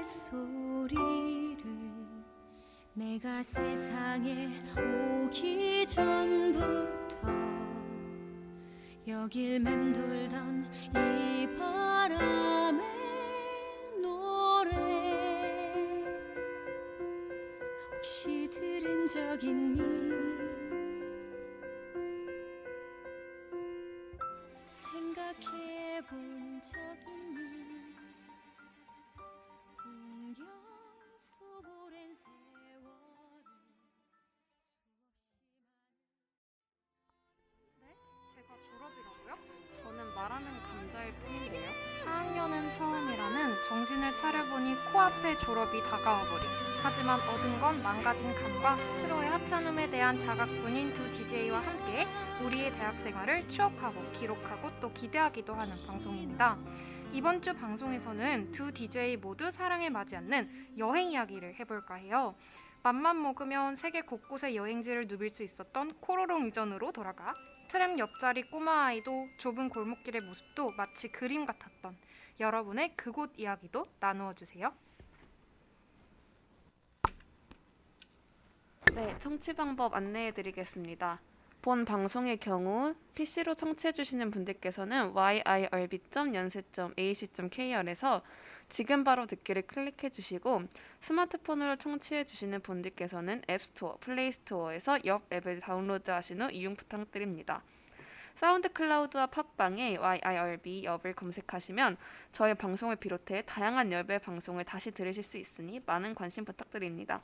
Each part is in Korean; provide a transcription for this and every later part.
소리를 내가 세상에 오기 전부터 여길 맴돌던 이 바람의 노래 혹시 들은 적 있니? 생각해 본 적 있니 처음이라는 정신을 차려보니 코앞에 졸업이 다가와버린. 하지만 얻은 건 망가진 감과 스스로의 하찮음에 대한 자각뿐인 두 DJ와 함께 우리의 대학 생활을 추억하고 기록하고 또 기대하기도 하는 방송입니다. 이번 주 방송에서는 두 DJ 모두 사랑에 맞지 않는 여행 이야기를 해볼까 해요. 맘만 먹으면 세계 곳곳의 여행지를 누빌 수 있었던 코로롱 이전으로 돌아가 트램 옆자리 꼬마 아이도 좁은 골목길의 모습도 마치 그림 같았던 여러분의 그곳 이야기도 나누어 주세요. 네, 청취 방법 안내해 드리겠습니다. 본 방송의 경우 PC로 청취해 주시는 분들께서는 yirb.yonsei.ac.kr에서 지금 바로 듣기를 클릭해 주시고 스마트폰으로 청취해 주시는 분들께서는 앱스토어, 플레이스토어에서 엽 앱을 다운로드하신 후 이용 부탁드립니다. 사운드 클라우드와 팟빵에 YIRB 엽을 검색하시면 저희 방송을 비롯해 다양한 엽의 방송을 다시 들으실 수 있으니 많은 관심 부탁드립니다.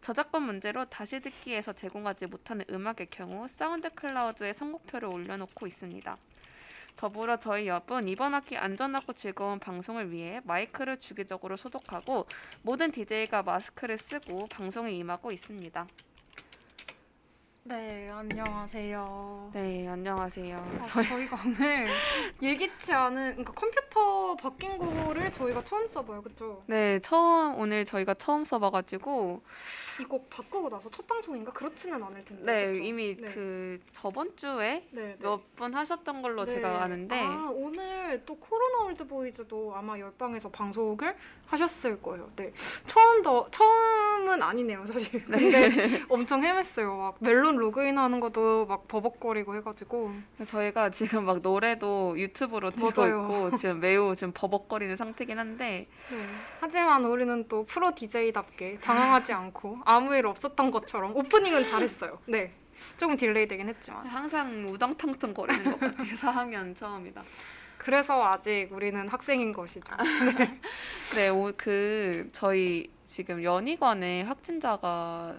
저작권 문제로 다시 듣기에서 제공하지 못하는 음악의 경우 사운드 클라우드에 선곡표를 올려놓고 있습니다. 더불어 저희 엽은 이번 학기 안전하고 즐거운 방송을 위해 마이크를 주기적으로 소독하고 모든 DJ가 마스크를 쓰고 방송에 임하고 있습니다. 네, 안녕하세요. 네, 안녕하세요. 아, 저희가 오늘 예기치 않은 그러니까 컴퓨터 바뀐 거를 저희가 처음 써봐요, 그렇죠? 네, 처음 오늘 저희가 처음 써봐가지고 이거 바꾸고 나서 첫 방송인가 그렇지는 않을 텐데. 네 그쵸? 이미 네. 그 저번 주에 네, 네. 몇분 하셨던 걸로 네. 제가 아는데 아, 오늘 또 코로나 올드 보이즈도 아마 옆방에서 방송을 하셨을 거예요. 네. 처음 더 처음은 아니네요, 사실. 근데 엄청 헤맸어요. 막 멜론 로그인 하는 것도 막 버벅거리고 해가지고. 저희가 지금 막 노래도 유튜브로 맞아요. 있고 지금 매우 지금 버벅거리는 상태긴 한데 네. 하지만 우리는 또 프로 DJ답게 당황하지 않고 아무 일 없었던 것처럼 오프닝은 잘했어요. 네. 조금 delay 되긴 했지만. 항상 우당탕탕 거리는 것 같아요. 4학년 처음이다. 그래서 아직 우리는 학생인 것이죠. 네, 오, 그 저희 지금 연희관에 확진자가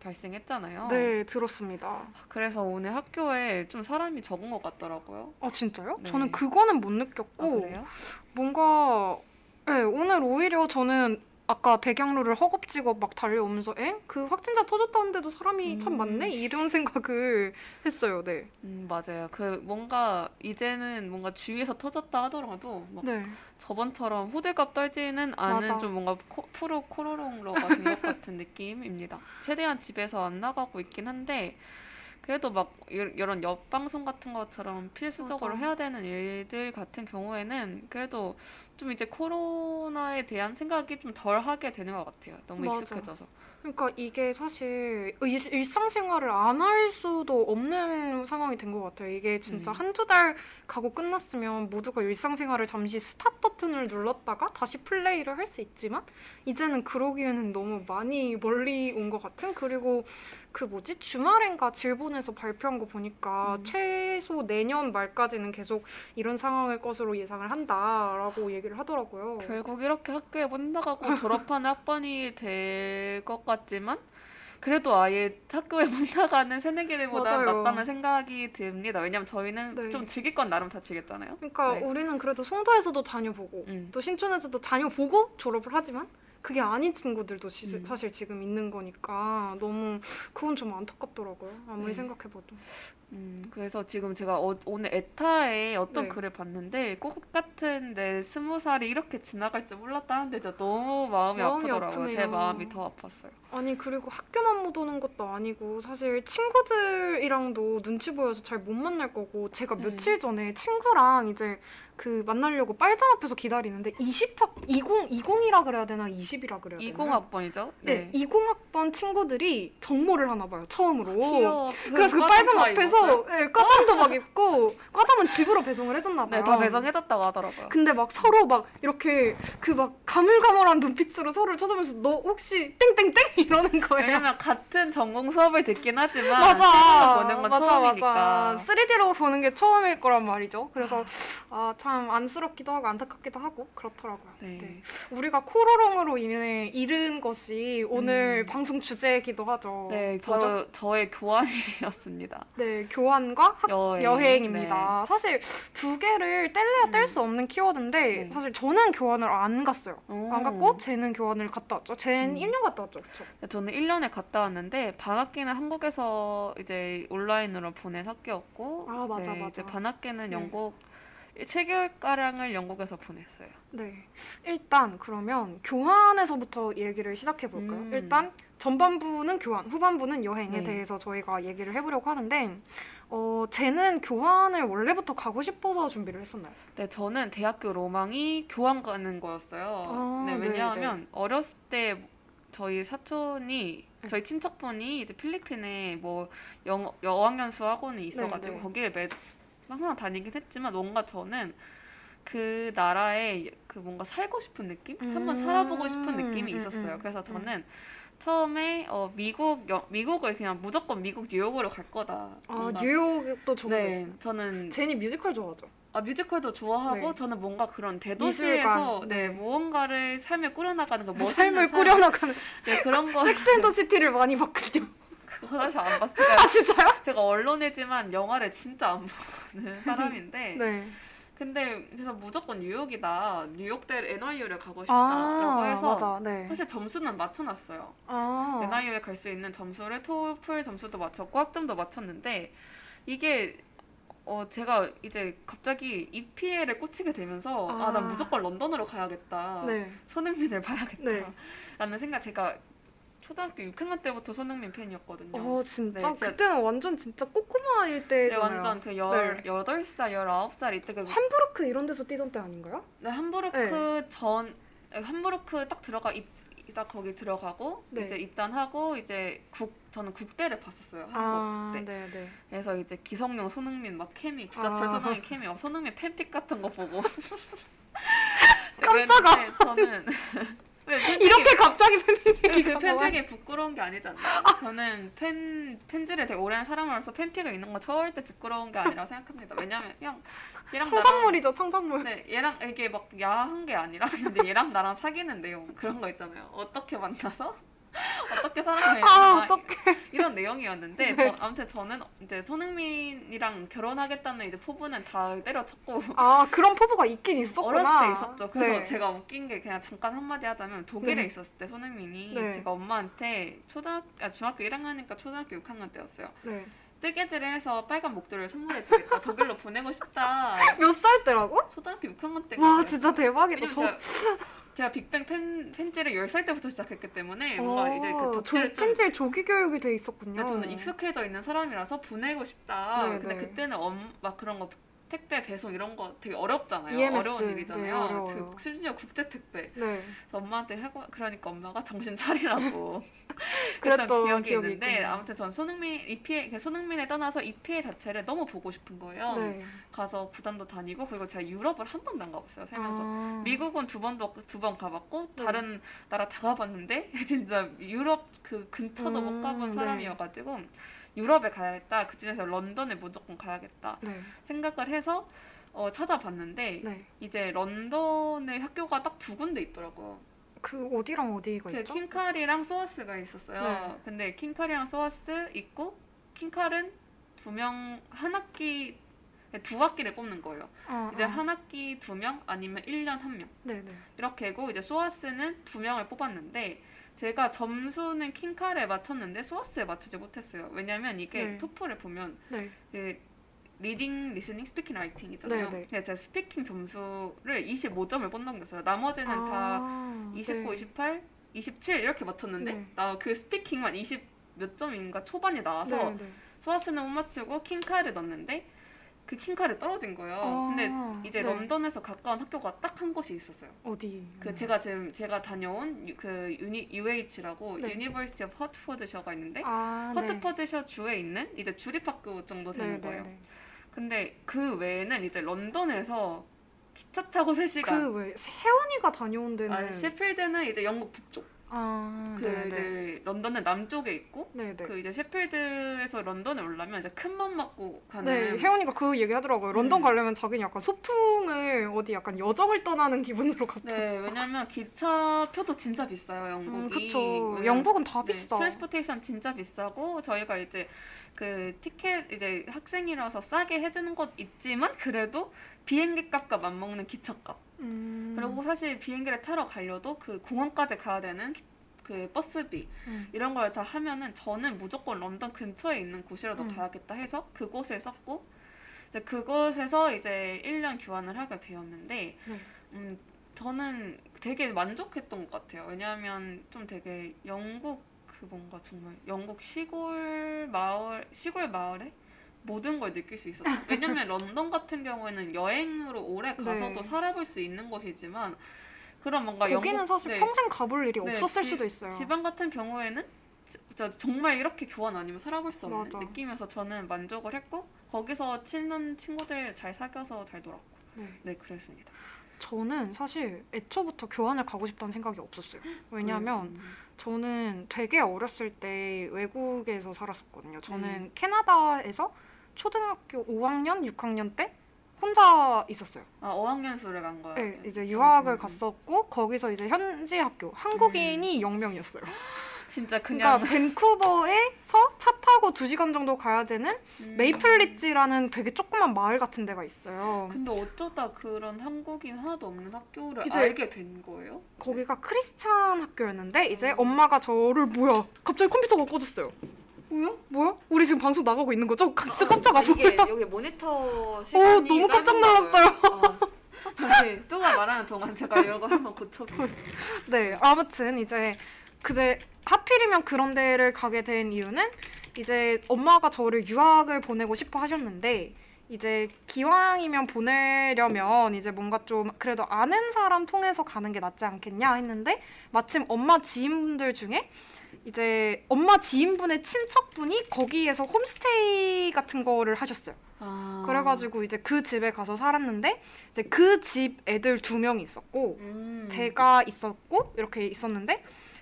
발생했잖아요. 네, 들었습니다. 그래서 오늘 학교에 좀 사람이 적은 것 같더라고요. 아, 진짜요? 네. 저는 그거는 못 아, 느꼈고 그래요? 뭔가 네, 오늘 오히려 저는 아까 백양로를 허겁지겁 막 달려오면서 에? 그 확진자 터졌다는데도 사람이 참 음. 많네? 이런 생각을 했어요. 네. 음, 맞아요. 그 뭔가 이제는 뭔가 주위에서 터졌다 하더라도 막 네. 저번처럼 호들갑 떨지는 않은 맞아. 좀 뭔가 코, 프로 코로롱러가 된 것 같은 느낌입니다. 최대한 집에서 안 나가고 있긴 한데 그래도 막 이- 이런 옆 방송 같은 것처럼 필수적으로 맞아. 해야 되는 일들 같은 경우에는 그래도 좀 이제 코로나에 대한 생각이 좀 덜 하게 되는 것 같아요. 너무 맞아. 익숙해져서. 그러니까 이게 사실 일, 일상생활을 안 할 수도 없는 상황이 된 것 같아요. 이게 진짜 음. 한두 달 가고 끝났으면 모두가 일상생활을 잠시 스탑 버튼을 눌렀다가 다시 플레이를 할 수 있지만 이제는 그러기에는 너무 많이 멀리 온 것 같은 그리고 그 뭐지 주말인가 질본에서 발표한 거 보니까 음. 최소 내년 말까지는 계속 이런 상황일 것으로 예상을 한다라고 얘기 를 하더라고요. 결국 이렇게 학교에 못 나가고 졸업하는 학번이 될 것 같지만 그래도 아예 학교에 못 나가는 새내기들보다 맞아요. 낫다는 생각이 듭니다. 왜냐면 저희는 네. 좀 즐길 건 나름 다 즐겼잖아요. 그러니까 네. 우리는 그래도 송도에서도 다녀보고 음. 또 신촌에서도 다녀보고 졸업을 하지만 그게 아닌 친구들도 시- 음. 사실 지금 있는 거니까 너무 그건 좀 안타깝더라고요. 아무리 네. 생각해봐도. 음, 그래서 지금 제가 어, 오늘 에타에 어떤 네. 글을 봤는데 꽃 같은 내 스무 살이 이렇게 지나갈 줄 몰랐다는데 진짜 너무 마음이, 마음이 아프더라고요. 제 아프네요. 마음이 더 아팠어요. 아니 그리고 학교만 못 오는 것도 아니고 사실 친구들이랑도 눈치 보여서 잘 못 만날 거고 제가 네. 며칠 전에 친구랑 이제 그 만나려고 빨장 앞에서 기다리는데 20학 20 20이라 그래야 되나 20이라 그래야 되나 20학번이죠? 네, 20학번 친구들이 정모를 하나 봐요 처음으로 귀여워. 그래서 그다 앞에서 입었어요? 네, 과잠도 막 입고 과잠은 집으로 배송을 해줬나 봐요 네, 다 배송해줬다고 하더라고요. 근데 막 서로 막 이렇게 그 막 가물가물한 눈빛으로 서로를 쳐다보면서 너 혹시 땡땡땡 이러는 거예요. 왜냐면 같은 전공 수업을 듣긴 하지만 맞아. 보는 건 맞아, 처음이니까. 맞아. 3D로 보는 게 처음일 거란 말이죠. 그래서 아, 참 안쓰럽기도 하고 안타깝기도 하고 그렇더라고요. 네. 우리가 코로롱으로 인해 잃은 것이 오늘 음. 방송 주제이기도 하죠. 네? 저, 저의 교환일이었습니다. 네, 교환과 학 여행. 여행입니다. 사실 두 개를 뗄래야 뗄 수 없는 키워드인데 음. 네. 사실 저는 교환을 안 갔어요. 오. 안 갔고 쟤는 교환을 갔다 왔죠. 쟤는 음. 1년 갔다 왔죠. 그쵸? 저는 1년에 갔다 왔는데 반학기는 한국에서 이제 온라인으로 보낸 학교였고 아, 맞아, 네, 맞아. 이제 반학기는 네. 영국 7개월가량을 영국에서 보냈어요. 네. 일단 그러면 교환에서부터 얘기를 시작해 볼까요? 음. 일단 전반부는 교환, 후반부는 여행에 네. 대해서 저희가 얘기를 해보려고 하는데 어, 쟤는 교환을 원래부터 가고 싶어서 준비를 했었나요? 네, 저는 대학교 로망이 교환 가는 거였어요. 아, 네, 네, 왜냐하면 어렸을 때 저희 사촌이 저희 친척분이 이제 필리핀에 뭐 영, 여학연수 학원이 있어가지고 네. 거기를 매 항상 다니긴 했지만 뭔가 저는 그 나라에 그 뭔가 살고 싶은 느낌, 한번 음, 살아보고 싶은 느낌이 음, 있었어요. 음, 그래서 음. 저는 처음에 어, 미국 여, 미국을 그냥 무조건 미국 뉴욕으로 갈 거다. 아, 뉴욕도 좋아졌어요. 네, 저는 제니 뮤지컬 좋아하죠? 아, 뮤지컬도 좋아하고 네. 저는 뭔가 그런 대도시에서 네, 네. 무언가를 삶을 꾸려나가는 거 멋있는 삶을 삶, 꾸려나가는 네, 그런 거 섹스앤더 시티를 많이 봤거든요. 그거 사실 안 봤어요. 아 진짜요? 제가 언론이지만 영화를 진짜 안 보는 사람인데 네. 근데 그래서 무조건 뉴욕이다. 뉴욕대 NYU를 가고 싶다라고 아 해서 맞아. 네. 사실 점수는 맞춰놨어요. 아. NYU에 갈 수 있는 점수를 토플 점수도 맞췄고 학점도 맞췄는데 이게 어 제가 이제 갑자기 EPL에 꽂히게 되면서 아, 아. 난 무조건 런던으로 가야겠다. 네. 손흥민을 봐야겠다. 네. 라는 생각 제가 초등학교 6학년 때부터 손흥민 팬이었거든요. 어 진짜? 네, 진짜- 그때는 완전 진짜 꼬꼬마일 네, 때잖아요. 완전 그 열, 네. 여덟 살 19살 이때 그 함부르크 이런 데서 뛰던 때 아닌가요? 네, 함부르크 전 함부르크 딱 들어가 입, 딱 거기 들어가고 네. 이제 입단하고 이제 국 저는 국대를 봤었어요. 한국 아, 네. 네, 네. 그래서 이제 기성용 손흥민 막 케미 구자철 아. 손흥민 케미 막 손흥민 팬픽 같은 거 보고 깜짝아. 저는 왜 팬픽이- 이렇게 갑자기 팬픽 그 얘기가 나와요? 팬픽이 부끄러운 게 아니잖아요. 저는 팬 팬들을 되게 한 사람으로서 팬픽을 있는 건 절대 부끄러운 게 아니라고 생각합니다. 왜냐면 그냥 얘랑 창작물이죠, 창작물. 네, 얘랑 이게 막 야한 게 아니라 근데 얘랑 나랑 사귀는 내용 그런 거 있잖아요. 어떻게 만나서 어떻게 사랑을 아, 했나 어떡해. 이런 내용이었는데 네. 저, 아무튼 저는 이제 손흥민이랑 결혼하겠다는 이제 포부는 다 때려쳤고 아, 그런 포부가 있긴 있었구나. 어렸을 때 있었죠. 그래서 네. 제가 웃긴 게 그냥 잠깐 한마디 하자면 독일에 네. 있었을 때 손흥민이 네. 제가 엄마한테 초등학 아, 중학교 1학년이니까 초등학교 6학년 때였어요. 네. 뜨개질을 해서 빨간 목도리를 선물해주겠다. 독일로 보내고 싶다. 몇 살 때라고? 초등학교 6학년 때. 와, 진짜 대박이다. 저 제가, 빅뱅 팬, 팬지를 10살 때부터 시작했기 때문에 뭔가 이제 그 어, 덕질을 조, 좀 팬질 조기 교육이 돼 있었군요. 근데 저는 익숙해져 있는 사람이라서 보내고 싶다. 네, 근데 네. 그때는 엄, 막 그런 거 택배 배송 이런 거 되게 어렵잖아요. EMS, 어려운 네, 일이잖아요. 어려워요. 그 심지어 국제 택배. 네. 엄마한테 하고 그러니까 엄마가 정신 차리라고 그랬던 기억이, 기억이 있는데 있군요. 아무튼 전 손흥민 EPL 그 손흥민에 떠나서 EPL 자체를 너무 보고 싶은 거예요. 네. 가서 구단도 다니고 그리고 제가 유럽을 한 번도 안 가봤어요. 살면서. 아. 미국은 두 번도 두 번 가봤고 네. 다른 나라 다 가봤는데 진짜 유럽 그 근처도 음, 못 가본 네. 사람이어가지고 유럽에 가야겠다. 그 중에서 런던에 무조건 가야겠다 네. 생각을 해서 어, 찾아봤는데 네. 이제 런던에 학교가 딱 두 군데 있더라고요. 그 어디랑 어디가 그 있죠? 킹칼이랑 소아스가 있었어요. 네. 근데 킹칼이랑 소아스 있고 킹칼은 두 명 한 학기 두 학기를 뽑는 거예요. 아, 이제 아. 한 학기 두 명 아니면 1년 한 명. 네, 네. 이렇게 하고 이제 소아스는 두 명을 뽑았는데 제가 점수는 킹칼에 맞췄는데 SOAS에 맞추지 못했어요. 왜냐면 이게 네. 토플을 보면 네. 그 reading, listening, speaking, writing 있잖아요. 네, 네. 근데 제가 speaking 점수를 25점을 못 넘겼어요. 나머지는 다 아, 29, 네. 28, 27 이렇게 맞췄는데 네. 나그 speaking만 20 몇 점인가 초반이 나와서 네, 네. SOAS는 못 맞추고 킹칼을 넣었는데 그 킹칼을 떨어진 거예요. 아, 근데 이제 네. 런던에서 가까운 학교가 딱 한 곳이 있었어요. 어디? 그 제가 지금 제가 다녀온 유- 그 uni UH라고 네. University of Hertfordshire가 있는데 아, 네. 허트포드셔 주에 있는 이제 주립학교 정도 되는 네, 거예요. 네, 네. 근데 그 외에는 이제 런던에서 기차 타고 3시간 그 왜 혜원이가 다녀온 데는 아, 셰필드는 이제 영국 북쪽 아, 그 네, 네. 이제 런던은 남쪽에 있고 네, 네. 그 이제 셰필드에서 런던에 올라면 이제 큰 맘 맞고 가는 네, 혜원이가 그 얘기 하더라고요. 런던 음. 가려면 자기는 약간 소풍을 어디 약간 여정을 떠나는 기분으로 갔다. 네, 왜냐면 기차 표도 진짜 비싸요, 음, 영국이. 그쵸. 그 영국은 다 네, 비싸. transportation 진짜 비싸고 저희가 이제 그 티켓 이제 학생이라서 싸게 해주는 것 있지만 그래도 비행기 값과 맞먹는 기차 값. 음. 그리고 사실 비행기를 타러 가려도 그 공항까지 가야 되는 기- 그 버스비 음. 이런 걸 다 하면은 저는 무조건 런던 근처에 있는 곳이라도 음. 가야겠다 해서 그곳을 썼고 이제 그곳에서 이제 1년 교환을 하게 되었는데 네. 음, 저는 되게 만족했던 것 같아요. 왜냐하면 좀 되게 영국 그 뭔가 정말 영국 시골 마을 시골 마을에 모든 걸 느낄 수 있었어요. 왜냐면 런던 같은 경우에는 여행으로 오래 가서도 네. 살아볼 수 있는 곳이지만 그런 뭔가 영국 사실 네, 평생 가볼 일이 네, 없었을 지- 수도 있어요. 지방 같은 경우에는 진짜 정말 이렇게 교환 아니면 살아볼 수 없는 맞아. 느낌이어서 저는 만족을 했고 거기서 친한 친구들 잘 사귀어서 잘 놀았고 네. 네 그랬습니다. 저는 사실 애초부터 교환을 가고 싶다는 생각이 없었어요. 왜냐하면 음, 저는 되게 어렸을 때 외국에서 살았었거든요. 저는 음. 캐나다에서 초등학교 5학년, 6학년 때 혼자 있었어요. 아 어학연수를 간 거예요. 네, 이제 유학을 음. 갔었고 거기서 이제 현지 학교 한국인이 0명이었어요. 진짜 그냥 그러니까 밴쿠버에서 차 타고 2시간 정도 가야 되는 음. 메이플리지라는 되게 조그만 마을 같은 데가 있어요. 근데 어쩌다 그런 한국인 하나도 없는 학교를 이제- 알게 된 거예요? 거기가 크리스찬 학교였는데 이제 음. 엄마가 저를 뭐야 갑자기 컴퓨터가 꺼졌어요. 뭐야? 뭐야? 우리 지금 방송 나가고 있는 거죠? 진짜 깜짝 아 이게 뭐야? 여기 모니터 어 시간이 너무 깜짝. 놀랐어요. 어. 잠시 뚜가 말하는 동안 제가 이거 한번 고쳐볼게요. 네 아무튼 이제 그제 하필이면 그런 데를 가게 된 이유는 이제 엄마가 저를 유학을 보내고 싶어 하셨는데 이제 기왕이면 보내려면 이제 뭔가 좀 그래도 아는 사람 통해서 가는 게 낫지 않겠냐 했는데 마침 엄마 지인분들 중에 이제 엄마 지인분의 친척분이 거기에서 홈스테이 같은 거를 하셨어요. 아. 그래가지고 이제 그 집에 가서 살았는데 이제 그 집 애들 두 명이 있었고 음. 제가 있었고 이렇게 있었는데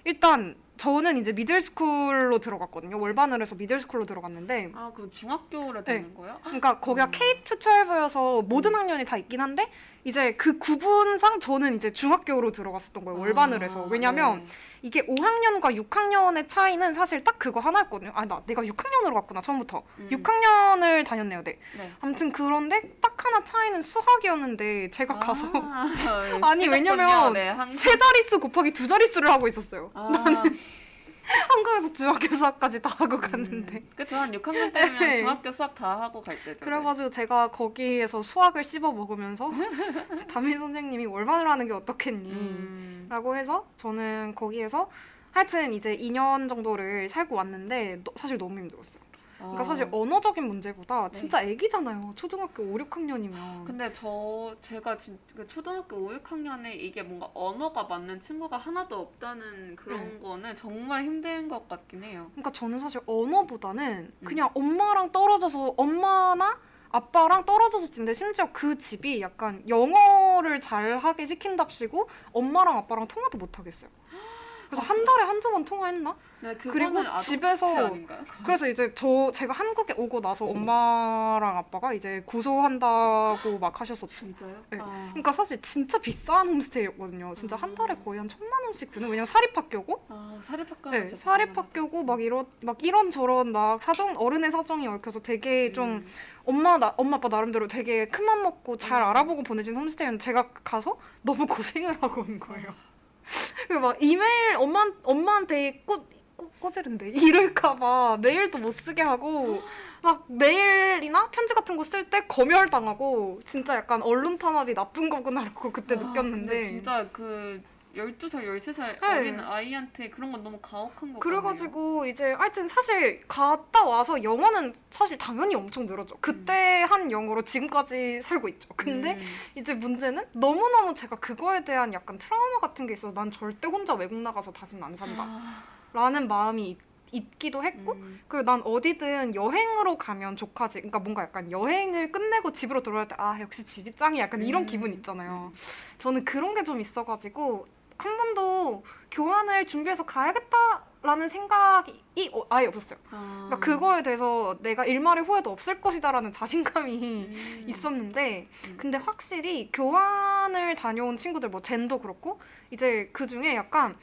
일단 저는 이제 미들스쿨로 들어갔거든요. 월반을 해서 미들스쿨로 들어갔는데 아, 그 중학교를 네. 되는 거예요? 그러니까 거기가 음. K-12여서 모든 학년이 다 있긴 한데 이제 그 구분상 저는 이제 중학교로 들어갔었던 거예요. 월반을 해서. 아, 왜냐면 네. 이게 5학년과 6학년의 차이는 사실 딱 그거 하나였거든요. 아, 나 내가 6학년으로 갔구나, 처음부터. 음. 6학년을 다녔네요, 네. 네. 아무튼 그런데 딱 하나 차이는 수학이었는데 제가 가서 아, 아니, 왜냐면. 네, 한... 세 자릿수 곱하기 두 자릿수를 하고 있었어요. 아, 한국에서 중학교 수학까지 다 하고 갔는데. 음. 그쵸 한 6학년 때면 네. 중학교 수학 다 하고 갈 때죠. 그래가지고 제가 거기에서 수학을 씹어 먹으면서 담임 선생님이 월반을 하는 게 어떻겠니? 음. 라고 해서 저는 거기에서 하여튼 이제 2년 정도를 살고 왔는데 너- 사실 너무 힘들었어요. 그러니까 아. 사실 언어적인 문제보다 네. 진짜 애기잖아요. 초등학교 5, 6학년이면. 근데 저 제가 진, 그 초등학교 5, 6학년에 이게 뭔가 언어가 맞는 친구가 하나도 없다는 그런 네. 거는 정말 힘든 것 같긴 해요. 그러니까 저는 사실 언어보다는 음. 그냥 엄마랑 떨어져서 엄마나 아빠랑 떨어져서 지는데 심지어 그 집이 약간 영어를 잘 하게 시킨답시고 엄마랑 아빠랑 통화도 못 하겠어요. 그래서 한 달에 한두 번 통화했나? 네, 그리고 집에서-? 그래서 이제 저 제가 한국에 오고 나서 엄마랑 아빠가 이제 고소한다고 막 하셨었죠. 진짜요? 네. 아. 그러니까 사실 진짜 비싼 홈스테이였거든요. 진짜 한 달에 거의 한 천만 원씩 드는 왜냐면 사립학교고 아, 사립학교 네, 사립학교고 막 이런 막 이런 저런 막 사정 어른의 사정이 얽혀서 되게 좀 엄마 나 엄마 아빠 나름대로 되게 큰맘 먹고 잘 음. 알아보고 보내준 홈스테이였는데 제가 가서 너무 고생을 하고 온 거예요. 그리고 막 이메일 엄마 엄마한테 꽃 꼬- 꼬지른데? 이럴까봐 메일도 못 쓰게 하고 막 메일이나 편지 같은 거 쓸 때 검열 당하고 진짜 약간 언론 탄압이 나쁜 거구나라고 그때 아, 느꼈는데 진짜 그 12살, 13살 네. 어린 아이한테 그런 건 너무 가혹한 거 그래가지고 이제 하여튼 사실 갔다 와서 영어는 사실 당연히 엄청 늘었죠. 그때 한 영어로 지금까지 살고 있죠. 근데 음. 이제 문제는 너무너무 제가 그거에 대한 약간 트라우마 같은 게 있어서 난 절대 혼자 외국 나가서 다시는 안 산다. 아, 라는 마음이 있, 있기도 했고 음. 그리고 난 어디든 여행으로 가면 족하지. 그러니까 뭔가 약간 여행을 끝내고 집으로 돌아올 때 아 역시 집이 짱이 약간 이런 음. 기분 있잖아요. 저는 그런 게 좀 있어가지고 한 번도 교환을 준비해서 가야겠다라는 생각이 어, 아예 없었어요. 아. 그러니까 그거에 대해서 내가 일말의 후회도 없을 것이다라는 자신감이 음. 있었는데 음. 근데 확실히 교환을 다녀온 친구들 뭐 젠도 그렇고 이제 그 중에 약간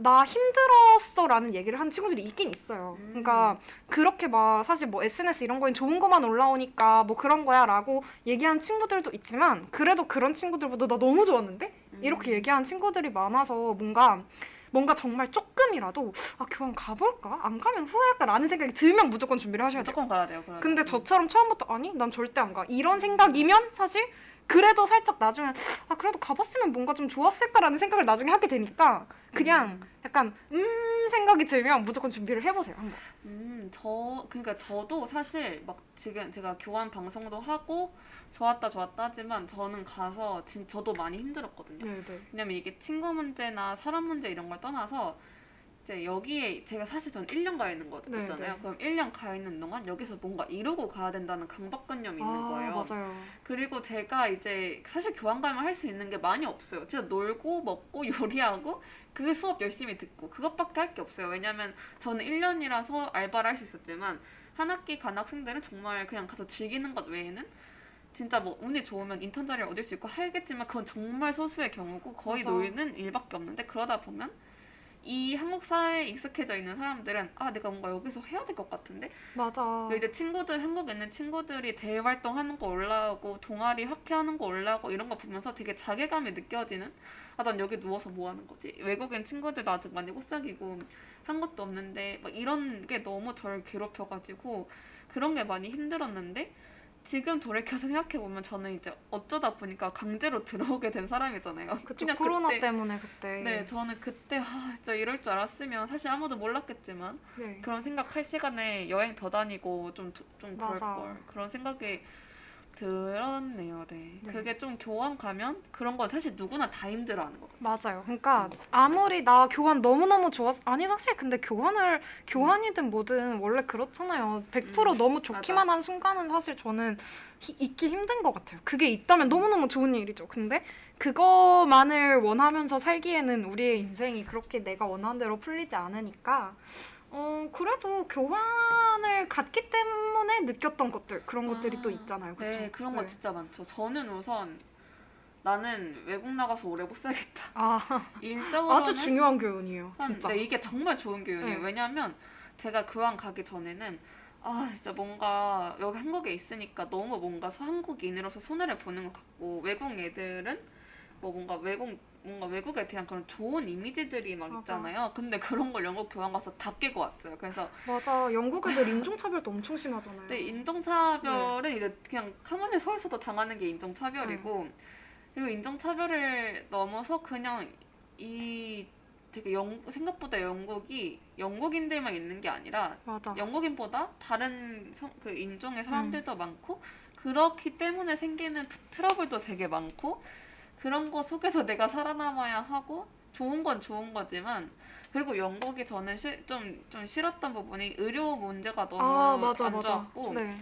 나 힘들었어라는 얘기를 한 친구들이 있긴 있어요. 음. 그러니까 그렇게 막 사실 뭐 SNS 이런 거엔 좋은 것만 올라오니까 뭐 그런 거야라고 얘기한 친구들도 있지만 그래도 그런 친구들보다 나 너무 좋았는데 이렇게 음. 얘기한 친구들이 많아서 뭔가 뭔가 정말 조금이라도 아 교환 가볼까 안 가면 후회할까라는 생각이 들면 무조건 준비를 하셔야 돼요. 무조건 가야 돼요. 근데 저처럼 처음부터 아니 난 절대 안 가 이런 생각이면 사실 그래도 살짝 나중에 아 그래도 가봤으면 뭔가 좀 좋았을까라는 생각을 나중에 하게 되니까 그냥 약간 음 생각이 들면 무조건 준비를 해보세요 한번. 음, 저 그러니까 저도 사실 막 지금 제가 교환 방송도 하고 좋았다 좋았다 하지만 저는 가서 진 저도 많이 힘들었거든요. 네네. 왜냐면 이게 친구 문제나 사람 문제 이런 걸 떠나서 이제 여기에 제가 사실 전 1년 가 있는 네, 거잖아요. 네. 그럼 1년 가 있는 동안 여기서 뭔가 이루고 가야 된다는 강박관념이 있는 아 거예요. 맞아요. 그리고 제가 이제 사실 교환 가면 할 수 있는 게 많이 없어요. 진짜 놀고 먹고 요리하고 그 수업 열심히 듣고 그것밖에 할 게 없어요. 왜냐면 저는 1년이라서 알바를 할 수 있었지만 한 학기 간 학생들은 정말 그냥 가서 즐기는 것 외에는 진짜 뭐 운이 좋으면 인턴 자리를 얻을 수 있고 하겠지만 그건 정말 소수의 경우고 거의 맞아. 놀는 일밖에 없는데 그러다 보면 이 한국 사회에 익숙해져 있는 사람들은 아 내가 뭔가 여기서 해야 될 것 같은데? 맞아. 그 이제 친구들 한국에 있는 친구들이 대외 활동하는 거 올라오고 동아리 학회하는 거 올라오고 이런 거 보면서 되게 자괴감이 느껴지는? 아 난 여기 누워서 뭐 하는 거지? 외국인 친구들도 아직 많이 못 사귀고 한 것도 없는데 막 이런 게 너무 저를 괴롭혀가지고 그런 게 많이 힘들었는데 지금 돌이켜서 생각해 보면 저는 이제 어쩌다 보니까 강제로 들어오게 된 사람이잖아요. 그쵸 그냥 코로나 그때- 때문에 그때. 네, 저는 그때 아, 진짜 이럴 줄 알았으면 사실 아무도 몰랐겠지만 네. 그런 생각할 시간에 여행 더 다니고 좀좀 그럴. 걸 그런 생각이 들었네요. 네. 네. 그게 좀 교환 가면 그런 건 사실 누구나 다 힘들어하는 거. 맞아요. 그러니까 아무리 나 교환 너무 너무 좋았 아니 사실 근데 교환을 교환이든 뭐든 원래 그렇잖아요. 100% 음, 너무 좋기만 한 순간은 사실 저는 히- 있기 힘든 것 같아요. 그게 있다면 너무 너무 좋은 일이죠. 근데 그거만을 원하면서 살기에는 우리의 인생이 그렇게 내가 원하는 대로 풀리지 않으니까. 어 그래도 교환을 갔기 때문에 느꼈던 것들 그런 것들이 아, 또 있잖아요. 그렇죠? 네, 그런 거 진짜 많죠. 저는 우선 나는 외국 나가서 오래 못 살겠다. 아 일적으로는 아주 중요한 교훈이에요. 한- 진짜. 네, 이게 정말 좋은 교육이에요. 네. 왜냐하면 제가 교환 가기 전에는 아 진짜 뭔가 여기 한국에 있으니까 너무 뭔가 서- 한국인으로서 손해를 보는 것 같고 외국 애들은 뭐 뭔가 외국 뭔가 외국에 대한 그런 좋은 이미지들이 막 맞아. 있잖아요. 근데 그런 걸 영국 교환 가서 다 깨고 왔어요. 그래서 맞아 영국 애들 인종차별도 엄청 심하잖아요. 근데 인종차별은 이제 그냥 가만히 서 있어도 당하는 게 인종차별이고 그리고 인종차별을 넘어서 그냥 이 되게 영, 생각보다 영국이 영국인들만 있는 게 아니라 맞아. 영국인보다 다른 성, 그 인종의 사람들도 많고 그렇기 때문에 생기는 트러블도 되게 많고 그런 거 속에서 내가 살아남아야 하고 좋은 건 좋은 거지만 그리고 영국이 저는 좀좀 싫었던 부분이 의료 문제가 너무 아 맞아 안. 좋았고 네.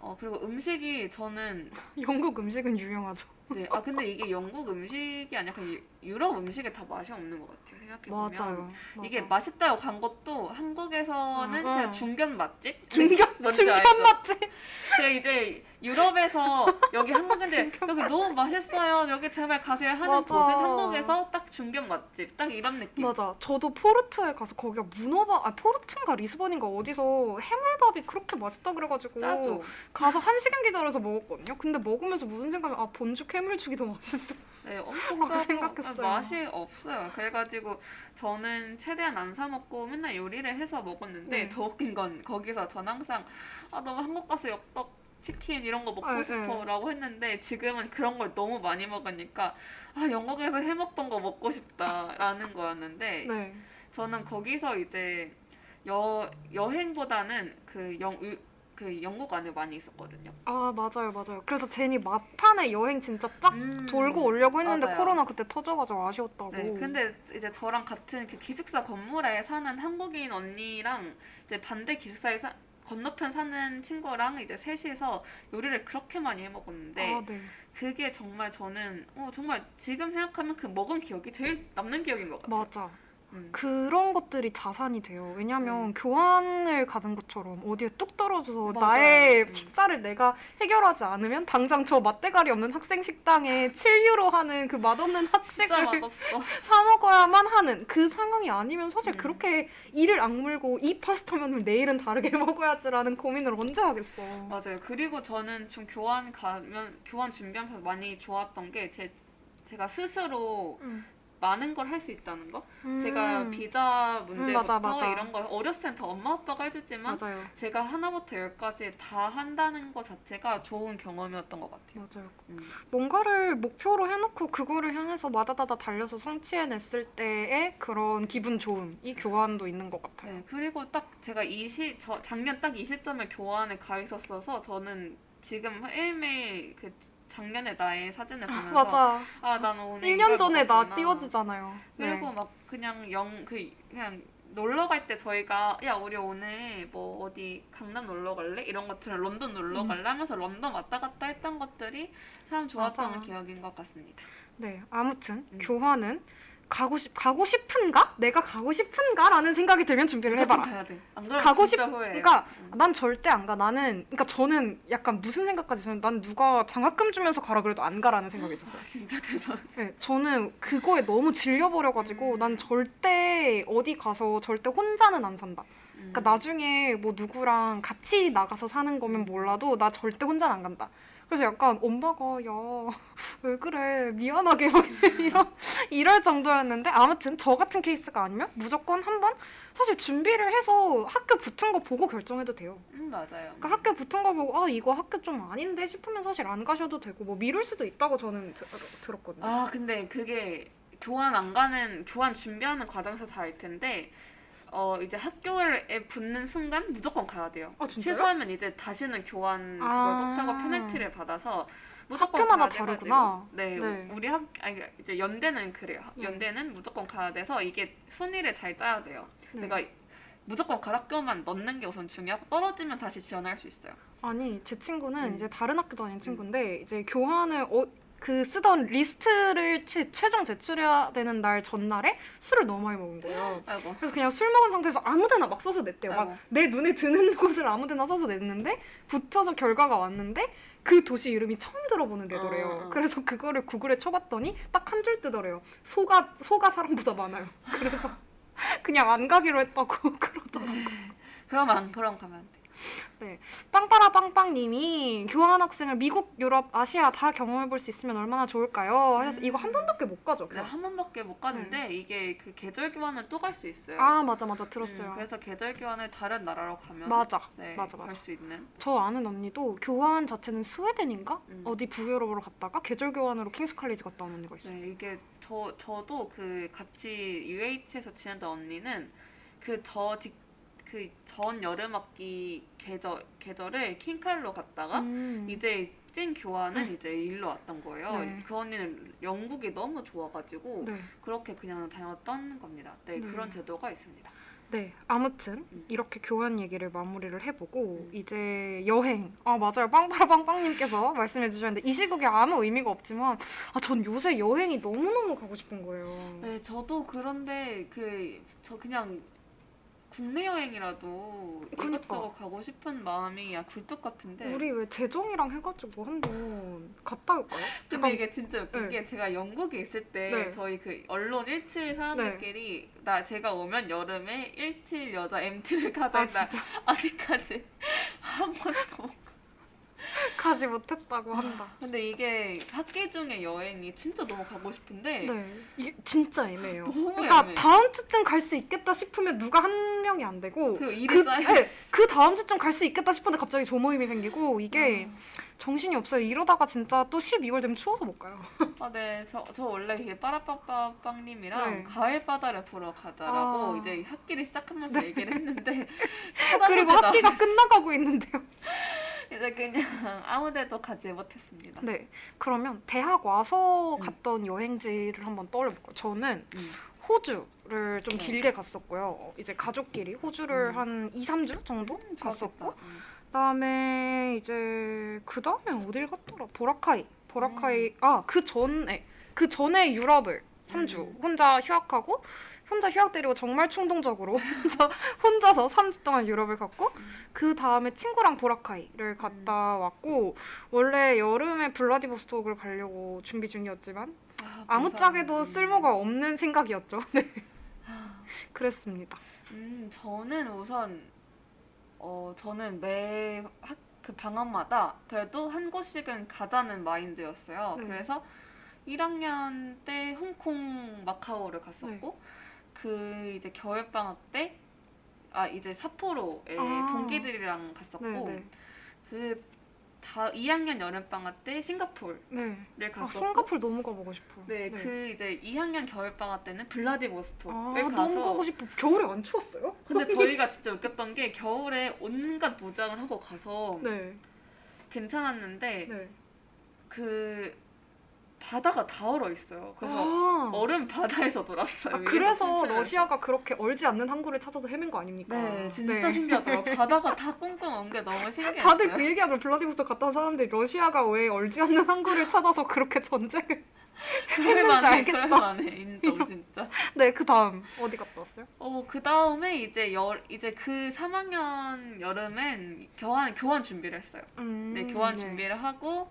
어 그리고 음식이 저는 영국 음식은 유명하죠. 네, 아 근데 이게 영국 음식이 아니라 그냥 유- 유럽 음식에 다 맛이 없는 것 같아요 생각해 보면 맞아요. 이게 맞아. 맛있다고 간 것도 한국에서는 응, 그냥 응. 중견 맛집 중견 중견 알죠? 맛집. 제가 이제 유럽에서 여기 한국인들 중견 여기 너무 맛있어요 여기 제발 가세요 하는. 곳은 한국에서 딱 중견 맛집 딱 이런 느낌 맞아. 저도 포르투에 가서 거기가 문어밥, 아 포르투인가 리스본인가 어디서 해물밥이 그렇게 맛있다 그래가지고 짜죠 가서 한 시간 기다려서 먹었거든요. 근데 먹으면서 무슨 생각이 아 본죽 해물죽이 더 맛있어. 네, 엄청 짜고 생각했어요. 맛이 없어요. 그래가지고 저는 최대한 안 사 먹고 맨날 요리를 해서 먹었는데 네. 더 웃긴 건 거기서 전 항상 아 너무 한국 가서 엽떡 치킨 이런 거 먹고 네, 싶어라고 했는데 지금은 그런 걸 너무 많이 먹으니까 아 영국에서 해 먹던 거 먹고 싶다라는 거였는데 네. 저는 거기서 이제 여 여행보다는 그 영 그 영국 안에 많이 있었거든요. 아 맞아요 맞아요. 그래서 제니 막판에 여행 진짜 딱 음. 돌고 오려고 했는데 맞아요. 코로나 그때 터져가지고 아쉬웠다고. 네, 근데 이제 저랑 같은 그 기숙사 건물에 사는 한국인 언니랑 이제 반대 기숙사에 사, 건너편 사는 친구랑 이제 셋이서 요리를 그렇게 많이 해 먹었는데 아 네. 그게 정말 저는 어, 정말 지금 생각하면 그 먹은 기억이 제일 남는 기억인 것 같아요. 맞아. 음. 그런 것들이 자산이 돼요. 왜냐면 교환을 가는 것처럼 어디에 뚝 떨어져서 맞아요. 나의 음. 식사를 내가 해결하지 않으면 당장 저 맛대가리 없는 학생 식당에 7유로 하는 그 맛없는 학식을. 사 먹어야만 하는 그 상황이 아니면 사실 음. 그렇게 이를 악물고 이 파스타면을 내일은 다르게 먹어야지라는 고민을 언제 하겠어. 맞아요. 그리고 저는 좀 교환 가면 교환 준비하면서 많이 좋았던 게 제 제가 스스로 음. 많은 걸 할 수 있다는 거. 음. 제가 비자 문제부터 맞아, 맞아. 이런 거 어렸을 땐 다 엄마 아빠가 해주지만 맞아요. 제가 하나부터 열까지 다 한다는 것 자체가 좋은 경험이었던 것 같아요. 맞아요. 음. 뭔가를 목표로 해놓고 그거를 향해서 마다다다 달려서 성취해냈을 때의 그런 기분 좋음, 이 교환도 있는 것 같아요. 네, 그리고 딱 제가 이 시, 저 작년 딱 이 시점에 교환에 가 있었어서 저는 지금 매일매일 그 작년에 나의 사진을 보면서 맞아. 아, 난 오늘 1년 이걸 전에 나 먹었구나. 띄워지잖아요. 그리고 네. 막 그냥 영 그 그냥 놀러 갈 때 저희가 야 우리 오늘 뭐 어디 강남 놀러 갈래 이런 것처럼 런던 놀러 음. 갈래 하면서 런던 왔다 갔다 했던 것들이 참 좋았던 맞아. 기억인 것 같습니다. 네, 아무튼 음. 교환은 가고 싶 가고 싶은가? 내가 가고 싶은가라는 생각이 들면 준비를 해봐라. 가야 돼. 안 그러면 가고 싶-. 그러니까 음. 난 절대 안 가. 나는 그러니까 저는 약간 무슨 생각까지 있었냐면 난 누가 장학금 주면서 가라 그래도 안 가라는 생각이 있었어요. 아, 진짜 대박. 네, 저는 그거에 너무 질려버려 가지고 음. 난 절대 어디 가서 절대 혼자는 안 산다. 음. 그러니까 나중에 뭐 누구랑 같이 나가서 사는 거면 몰라도 나 절대 혼자는 안 간다. 그래서 약간 엄마가 야 왜 그래 미안하게 막 이런 이럴 정도였는데 아무튼 저 같은 케이스가 아니면 무조건 한번 사실 준비를 해서 학교 붙은 거 보고 결정해도 돼요. 음 맞아요. 그러니까 학교 붙은 거 보고 아 이거 학교 좀 아닌데 싶으면 사실 안 가셔도 되고 뭐 미룰 수도 있다고 저는 들, 들었거든요. 아 근데 그게 교환 안 가는 교환 준비하는 과정에서 다를 텐데 어 이제 학교에 붙는 순간 무조건 가야 돼요. 아? 취소하면 이제 다시는 교환 그걸 아. 못하고 페널티를 받아서 무조건 학교마다. 다르구나. 네, 네. 우리 학 아니 이제 연대는 그래요. 네. 연대는 무조건 가야 돼서 이게 순위를 잘 짜야 돼요. 네. 내가 무조건 그 학교만 넣는 게 우선 중요하고 떨어지면 다시 지원할 수 있어요. 아니 제 친구는 음. 이제 다른 학교 다니는 친구인데 이제 교환을 어, 그 쓰던 리스트를 최, 최종 제출해야 되는 날 전날에 술을 너무 많이 먹은 거예요. 아이고. 그래서 그냥 술 먹은 상태에서 아무데나 막 써서 냈대요. 막 내 눈에 드는 곳을 아무데나 써서 냈는데 붙어서 결과가 왔는데 그 도시 이름이 처음 들어보는 데더래요. 어, 어. 그래서 그거를 구글에 쳐봤더니 딱 한 줄 뜨더래요. 소가 소가 사람보다 많아요. 그래서 그냥 안 가기로 했다고 그러더라고요. 그러면 안 그럼 가면 안 돼. 빵빠라 빵빵님이 교환 학생을 미국, 유럽, 아시아 다 경험해 볼 수 있으면 얼마나 좋을까요? 하셔서 음. 이거 한 번밖에 못 가죠. 네, 한 번밖에 못 갔는데 이게 그 계절 교환은 또갈 수 있어요. 네. 아 맞아 맞아 들었어요. 음, 그래서 계절 교환을 다른 나라로 가면 맞아 네, 맞아, 맞아. 갈 수 있는. 저 아는 언니도 교환 자체는 스웨덴인가 음. 어디 북유럽으로 갔다가 계절 교환으로 킹스 칼리지 갔다 온 언니가 있어요. 네, 이게 저 저도 그 같이 UH에서 지내던 언니는 그 저 직 그 전 여름 학기 계절 계절을 킹칼로 갔다가 음. 이제 찐 교환은 이제 일로 왔던 거예요. 네. 그 언니는 영국이 너무 좋아가지고 네. 그렇게 그냥 다녔던 겁니다. 네, 네. 그런 제도가 있습니다. 네, 아무튼 음. 이렇게 교환 얘기를 마무리를 해보고 음. 이제 여행. 아 맞아요, 빵빠라 빵빵님께서 말씀해주셨는데 이 시국에 아무 의미가 없지만 아 전 요새 여행이 너무 너무 가고 싶은 거예요. 네, 저도 그런데 그 저 그냥 국내 여행이라도 그니까. 이것저것 가고 싶은 마음이 야 굴뚝 같은데. 우리 왜 재정이랑 해가지고 한번 갔다 올까요? 근데 약간- 이게 진짜 웃긴 네. 게 제가 영국에 있을 때 네. 저희 그 언론 일칠 사람들끼리 나 제가 오면 여름에 일칠 여자 MT를 가자 아 아직까지 한 번도 못 가지 못했다고 한다. 근데 이게 학기 중에 여행이 진짜 너무 가고 싶은데 네, 진짜 애매해요. 그러니까 애매해. 다음 주쯤 갈 수 있겠다 싶으면 누가 한 명이 안 되고 그, 네. 그 다음 주쯤 갈 수 있겠다 싶은데 갑자기 조모임이 생기고 이게 음. 정신이 없어요. 이러다가 진짜 또 12월 되면 추워서 못 가요. 아, 네. 저, 저 원래 이게 빠라빠빠빵님이랑 네. 가을 바다를 보러 가자라고 아. 이제 학기를 시작하면서 얘기를 했는데 그리고 학기가 않았어요. 끝나가고 있는데요. 이제 그냥 아무데도 가지 못했습니다. 네, 그러면 대학 와서 음. 갔던 여행지를 한번 떠올려볼까요? 저는 음. 호주를 좀 네. 길게 갔었고요. 어, 이제 가족끼리 호주를 음. 한 2, 3주 정도 좋았겠다. 갔었고 음. 그다음에 이제 그 다음에 어딜 갔더라? 보라카이. 음. 보라카이. 아, 그 전에 그 전에 유럽을 3주 음. 혼자 휴학하고 혼자 휴학 때리고 정말 충동적으로 혼자 혼자서 3주 동안 유럽을 갔고 음. 그 다음에 친구랑 보라카이를 갔다 왔고 원래 여름에 블라디보스톡을 가려고 준비 중이었지만 아, 아무짝에도 무서워. 쓸모가 없는 생각이었죠. 네. 아, 그랬습니다. 음, 저는 우선 어 저는 매 학 그 방학마다 그래도 한 곳씩은 가자는 마인드였어요. 네. 그래서 1학년 때 홍콩 마카오를 갔었고 그 이제 겨울 방학 때 아 이제 삿포로에 아. 동기들이랑 갔었고 네, 네. 그 다 2학년 여름 방학 때 싱가포르를 네. 갔었고 아, 싱가폴 너무 가보고 싶어. 네, 그 이제 2학년 겨울 방학 때는 블라디보스톡을 아, 가서 너무 가고 싶어. 겨울에 안 추웠어요? 근데 저희가 진짜 웃겼던 게 겨울에 온갖 무장을 하고 가서 네. 괜찮았는데 네. 그 바다가 다 얼어 있어요. 그래서 아, 얼음 바다에서 놀았어요. 아, 그래서. 러시아가 그렇게 얼지 않는 항구를 찾아서 헤맨 거 아닙니까? 네, 진짜 네. 신기하더라고요. 바다가 다 꽁꽁 온게 너무 신기했어요. 다들 그 얘기하더라고 블라디보스토크 갔다 온 사람들이 러시아가 왜 얼지 않는 항구를 찾아서 그렇게 전쟁을 했는지 알겠다. 그럴만해 인정 진짜. 네, 그 다음 어디 갔다 왔어요? 어, 그 다음에 이제 여 이제 그 3학년 여름엔 교환 교환 준비를 했어요. 음, 네, 교환 준비를 하고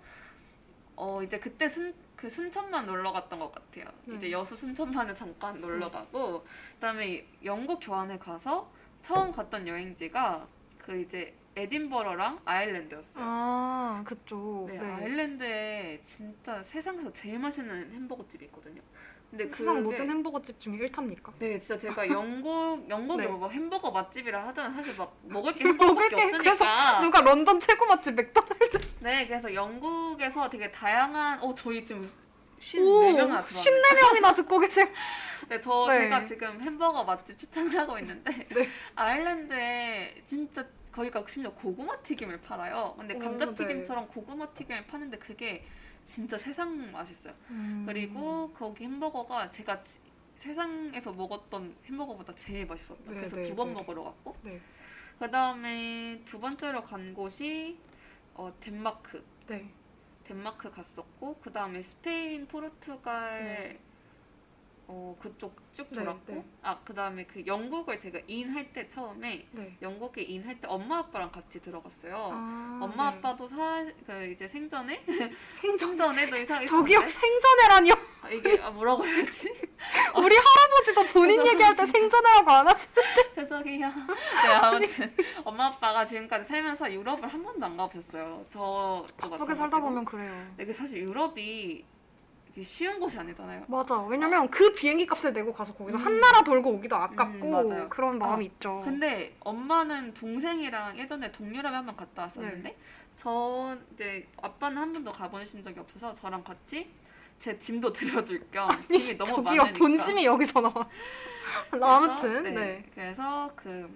어 이제 그때 순 그 순천만 놀러 갔던 것 같아요. 네. 이제 여수 순천만에 잠깐 놀러 가고 그다음에 영국 교환에 가서 처음 갔던 여행지가 그 이제 에딘버러랑 아일랜드였어요. 아, 그쪽. 네, 네. 아일랜드에 진짜 세상에서 제일 맛있는 햄버거 집이 있거든요. 근데 세상 그게- 모든 햄버거 집 중에 1타입니까? 네, 진짜 제가 영국 영국에 네. 뭐 햄버거 맛집이라 하잖아요. 사실 막 먹을 게 햄버거밖에 게 없으니까. 누가 런던 최고 맛집 맥도날드 네, 그래서 영국에서 되게 다양한 어 저희 지금 오, 54명이나 들어왔네요. 14명이나 듣고 계세요. 네, 저 네. 제가 지금 햄버거 맛집 추천을 하고 있는데 네. 아일랜드에 진짜 거기가 심지어 고구마 튀김을 팔아요. 근데 오, 감자 튀김처럼 고구마 튀김을 파는데 그게 진짜 세상 맛있어요. 음. 그리고 거기 햄버거가 제가 지- 세상에서 먹었던 햄버거보다 제일 맛있었다. 네, 그래서 네, 두번 네. 먹으러 갔고 네. 그 다음에 두 번째로 간 곳이 어, 덴마크. 네. 덴마크 갔었고 그 다음에 스페인, 포르투갈 네. 어 그쪽 쭉 네, 돌았고 네. 아 그 다음에 그 영국을 제가 인할 때 처음에 네. 영국에 인할 때 엄마 아빠랑 같이 들어갔어요. 아, 엄마 네. 아빠도 사 그 이제 생전에 생전 생전에도 이상 저기요 생전에라니요. 아, 이게 아, 뭐라고 해야지 우리 할아버지도 본인. 얘기할 때 생전에라고 안 하시. 죄송해요. 네 아무튼 엄마 아빠가 지금까지 살면서 유럽을 한 번도 안 가보셨어요. 저도 바쁘게. 살다 보면 그래요. 네, 그 사실 유럽이 이게 쉬운 곳이 아니잖아요. 맞아. 왜냐면 그 비행기 값을 내고 가서 거기서 음. 한 나라 돌고 오기도 아깝고 음. 그런 마음이 아, 있죠. 근데 엄마는 동생이랑 예전에 동유럽에 한 번 갔다 왔었는데 네. 저 이제 아빠는 한 번도 가보신 적이 없어서 저랑 같이 제 짐도 들어줄 겸 짐이 너무 저기요 많으니까 본심이 여기서 나와. 그래서, 아무튼 네, 네. 그래서 그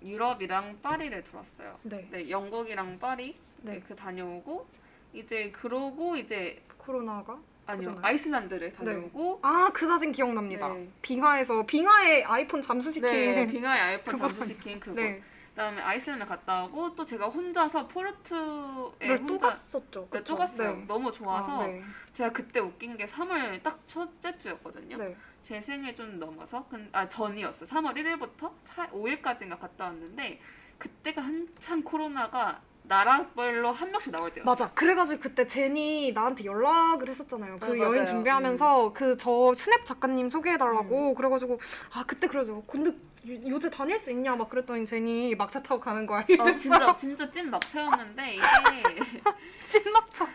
유럽이랑 파리를 돌았어요. 네. 네 영국이랑 파리 네. 네. 그 다녀오고 이제 그러고 이제 코로나가 아니요 그러나요? 아이슬란드를 다녀오고 아 그 사진 기억납니다. 네. 빙하에서 빙하에 아이폰 잠수시킨 네, 빙하의 아이폰 그거 잠수시킨 그곳. 네. 그다음에 아이슬란드 갔다 오고 또 제가 혼자서 포르투에 를또 혼자 갔었죠. 네? 또 갔어요. 네. 너무 좋아서 아, 네. 제가 그때 웃긴 게 3월 딱 첫째 주였거든요. 네. 제 생일 좀 넘어서 근- 아 전이었어요. 3월 1일부터 4, 5일까지인가 갔다 왔는데 그때가 한참 코로나가 나라별로 한 명씩 나올 때였어. 맞아. 그래가지고 그때 제니 나한테 연락을 했었잖아요. 그 아, 여행 맞아요. 준비하면서 그저 스냅 작가님 소개해달라고 그래가지고 아 그때 그래서 근데 요- 요새 다닐 수 있냐 막 그랬더니 제니 막차 타고 가는 거야. 아, 진짜 진짜 찐 막차였는데 이게 찐 막차.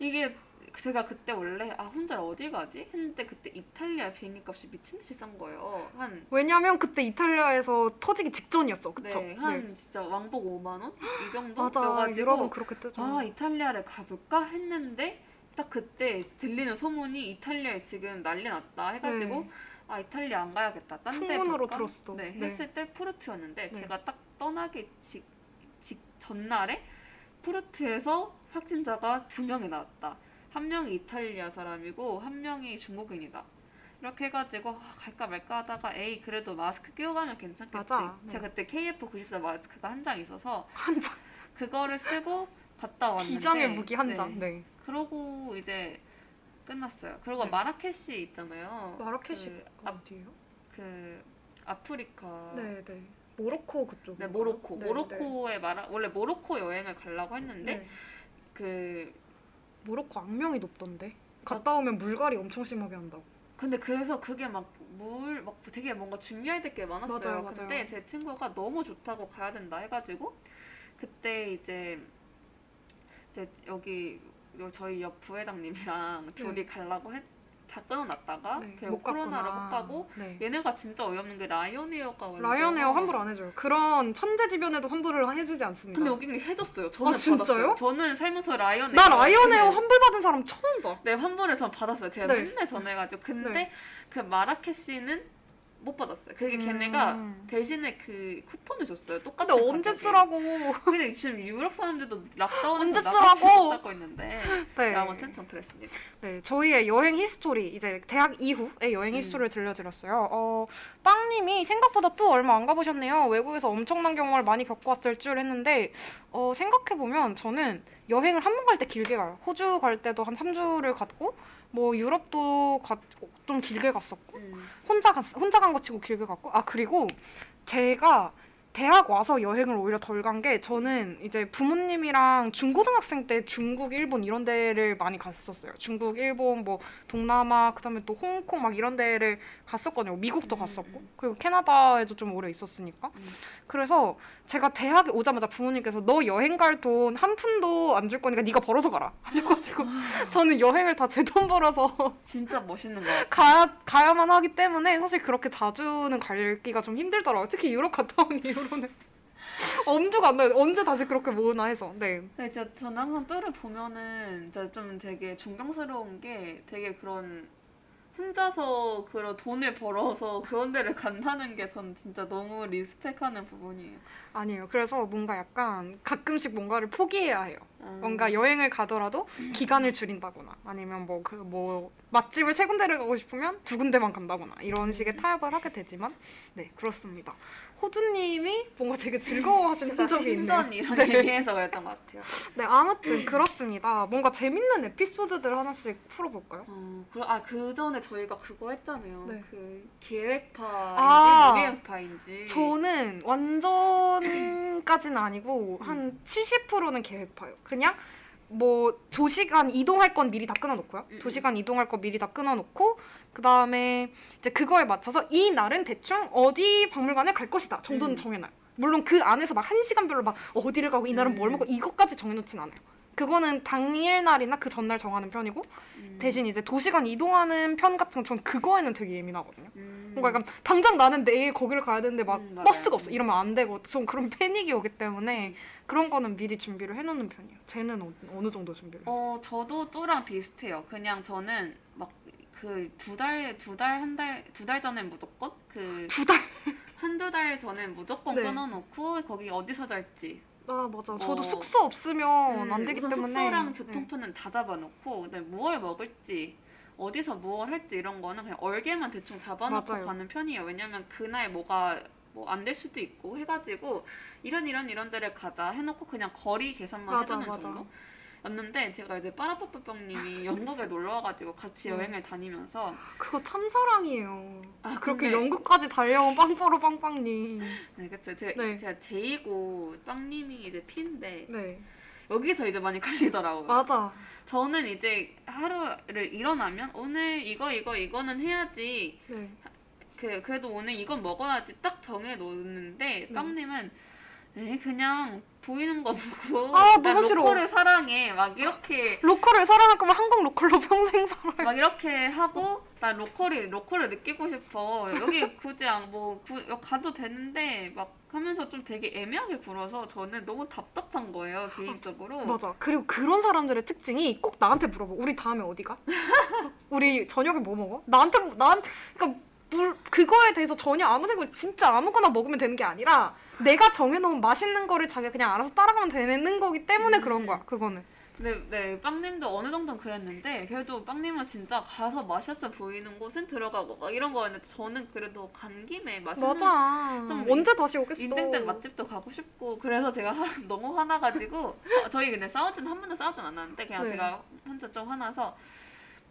이게 제가 그때 원래 아 혼자 어딜 가지 했는데 그때 이탈리아 비행기 값이 미친 듯이 싼 거예요. 한 왜냐면 그때 이탈리아에서 터지기 직전이었어. 그쵸? 네, 한 진짜 왕복 5만 원 이 정도 맞아. 여가지고 유럽은 그렇게 뜨죠. 아 이탈리아를 가볼까 했는데 딱 그때 들리는 소문이 이탈리아에 지금 난리 났다 해가지고 네. 아 이탈리아 안 가야겠다 딴데 풍문으로? 들었어. 네, 네. 했을 때 푸르트였는데 네. 제가 딱 떠나기 직, 직 전날에 푸르트에서 확진자가 두 명이 나왔다 한 명이 이탈리아 사람이고 한 명이 중국인이다 이렇게 해가지고 아, 갈까 말까 하다가 에이 그래도 마스크 끼고 가면 괜찮겠지 맞아. 네. 제가 그때 KF94 마스크가 한 장 있어서 한 장. 그거를 쓰고 갔다 왔는데 기장의 무기 한 네. 장. 네. 그러고 이제 끝났어요. 그리고 네. 마라케시 있잖아요. 마라케시 그, 그, 아, 어디예요? 그 아프리카. 네, 네. 모로코 그쪽. 네, 모로코. 모로코에 마라 원래 모로코 여행을 가려고 했는데 네. 그 모로코 악명이 높던데. 갔다 오면 물갈이 엄청 심하게 한다고. 근데 그래서 그게 막 물 막 되게 뭔가 준비해야 될 게 많았어요. 맞아요, 맞아요. 근데 제 친구가 너무 좋다고 가야 된다 해가지고 그때 이제, 이제 여기 요 저희 옆 부회장님이랑 둘이 가려고 했, 다 끊어놨다가 네, 결국 코로나로 못 가고 네. 얘네가 진짜 어이없는 게 라이언에어가 완전 라이언에어 환불 안 해줘요. 그런 천재지변에도 환불을 해주지 않습니다. 근데 여기는 해줬어요. 저는 아? 받았어요. 저는 살면서 Ryanair 나 Ryanair 환불 받은 사람 처음 봐. 네 환불을 전 받았어요. 제가 네. 맨날 전해가지고 근데 네. 그 마라케시는 못 받았어요. 그게 음. 걔네가 대신에 그 쿠폰을 줬어요. 근데 똑같은 언제 가격에. 쓰라고? 근데 지금 유럽 사람들도 언제 나가지 쓰라고? 못하고 있는데 네. 아무튼 전 그랬습니다. 네, 저희의 여행 history 이제 대학 이후의 여행 음. history를 들려드렸어요. 어, 빵님이 생각보다 또 얼마 안 가보셨네요. 외국에서 엄청난 경험을 많이 겪고 왔을 줄 했는데 어, 생각해 보면 저는 여행을 한 번 갈 때 길게 가요. 호주 갈 때도 한 3주를 갔고 뭐 유럽도 가, 좀 길게 갔었고 음. 혼자 갔, 혼자 간 거 치고 길게 갔고 아 그리고 제가 대학 와서 여행을 오히려 덜 간 게 저는 이제 부모님이랑 중고등학생 때 중국, 일본 이런 데를 많이 갔었어요. 중국, 일본, 뭐 동남아, 그다음에 또 홍콩 막 이런 데를 갔었거든요. 미국도 음, 갔었고 음. 그리고 캐나다에도 좀 오래 있었으니까. 음. 그래서 제가 대학에 오자마자 부모님께서 너 여행 갈 돈 한 푼도 안 줄 거니까 네가 벌어서 가라 하셔가지고 저는 여행을 다 제 돈 벌어서 진짜 멋있는 거. 가, 가야만 하기 때문에 사실 그렇게 자주는 갈기가 좀 힘들더라고요. 특히 유럽 갔다 온 이후로는 엄두가 안 나요. 언제 다시 그렇게 모으나 해서. 네. 근데 진짜 저는 항상 뚜를 보면은 진짜 좀 되게 존경스러운 게 되게 그런 혼자서 그런 돈을 벌어서 그런 데를 간다는 게 전 진짜 너무 리스펙하는 부분이에요. 아니에요. 그래서 뭔가 약간 가끔씩 뭔가를 포기해야 해요. 음. 뭔가 여행을 가더라도 기간을 줄인다거나 아니면 뭐 그뭐 맛집을 세 군데를 가고 싶으면 두 군데만 간다거나 이런 식의 타협을 하게 되지만 네 그렇습니다. 호주님이 뭔가 되게 즐거워하시는 흔적이 있네요. 생전 이런 네. 얘기해서 그랬던 것 같아요. 네 아무튼 그렇습니다. 뭔가 재밌는 에피소드들 하나씩 풀어볼까요? 어, 그, 아, 그 전에 저희가 그거 했잖아요. 네. 그 계획파인지 아. 무계획파인지. 저는 완전까지는 아니고 한 70%는 계획파요. 그냥 뭐 도시간 이동할 건 미리 다 끊어놓고요. 음, 도시간 이동할 거 미리 다 끊어놓고 그 다음에 이제 그거에 맞춰서 이 날은 대충 어디 박물관을 갈 것이다 정도는 음. 정해놔요. 물론 그 안에서 막 한 시간별로 막 어디를 가고 이 날은 뭘 음. 먹고 이것까지 정해놓진 않아요. 그거는 당일 날이나 그 전날 정하는 편이고 음. 대신 이제 도시간 이동하는 편 같은 건 전 그거에는 되게 예민하거든요. 음. 뭔가 약간 당장 나는 내일 거기를 가야 되는데 막 음. 버스가 없어 이러면 안 되고 좀 그런 패닉이 오기 때문에 음. 그런 거는 미리 준비를 해놓는 편이에요. 쟤는 어, 어느 정도 준비를? 어, 저도 또랑 비슷해요. 그냥 저는 막 그 두 달, 두 달, 한 달, 두 달 전엔 무조건 그 두 달. 한두 달 전엔 무조건 네. 끊어놓고 거기 어디서 잘지. 아 맞아. 저도 어. 숙소 없으면 음, 안 되기 때문에 숙소랑 네. 교통편은 다 잡아놓고 그다음에 무얼 먹을지 어디서 무얼 할지 이런 거는 그냥 얼개만 대충 잡아놓고 맞아요. 가는 편이에요. 왜냐면 그날 뭐가 뭐 안 될 수도 있고 해가지고 이런 이런 이런 데를 가자 해놓고 그냥 거리 계산만 맞아, 해두는 맞아. 정도. 였는데 제가 이제 빠라빠빠빵님이 영국에 놀러 와가지고 같이 음. 여행을 다니면서 그거 참사랑이에요. 아 그렇게 근데- 영국까지 달려온 빵빠로 빵빵님. 네 그쵸 제가, 네. 제가 J고 빵님이 이제 P인데 네. 여기서 이제 많이 갈리더라고요. 맞아. 저는 이제 하루를 일어나면 오늘 이거 이거 이거는 해야지 네. 그 그래도 오늘 이건 먹어야지 딱 정해 놓는데 네. 빵님은 에 그냥 보이는 거 보고 아, 난 너무 싫어. local을 사랑해 막 이렇게 local을 사랑할 거면 한국 local로 평생 살아요. 막 이렇게 하고 나 local이 local을 느끼고 싶어 여기 굳이 안뭐 가도 되는데 막 하면서 좀 되게 애매하게 굴어서 저는 너무 답답한 거예요 개인적으로 맞아. 그리고 그런 사람들의 특징이 꼭 나한테 물어봐. 우리 다음에 어디 가? 우리 저녁에 뭐 먹어? 나한테 뭐- 난 그러니까 물 그거에 대해서 전혀 아무 생각 없이 진짜 아무거나 먹으면 되는 게 아니라 내가 정해놓은 맛있는 거를 자기가 그냥 알아서 따라가면 되는 거기 때문에 음. 그런 거야. 그거는. 네, 네, 빵님도 어느 정도는 그랬는데 그래도 빵님은 진짜 가서 맛있어 보이는 곳은 들어가고 막 이런 거였는데 저는 그래도 간 김에 맛있는 맞아. 좀 언제 다시 오겠어? 인증된 맛집도 가고 싶고 그래서 제가 하- 너무 화나가지고 어, 저희 근데 싸우진 한 번도 싸우진 않았는데 그냥 네. 제가 혼자 좀 화나서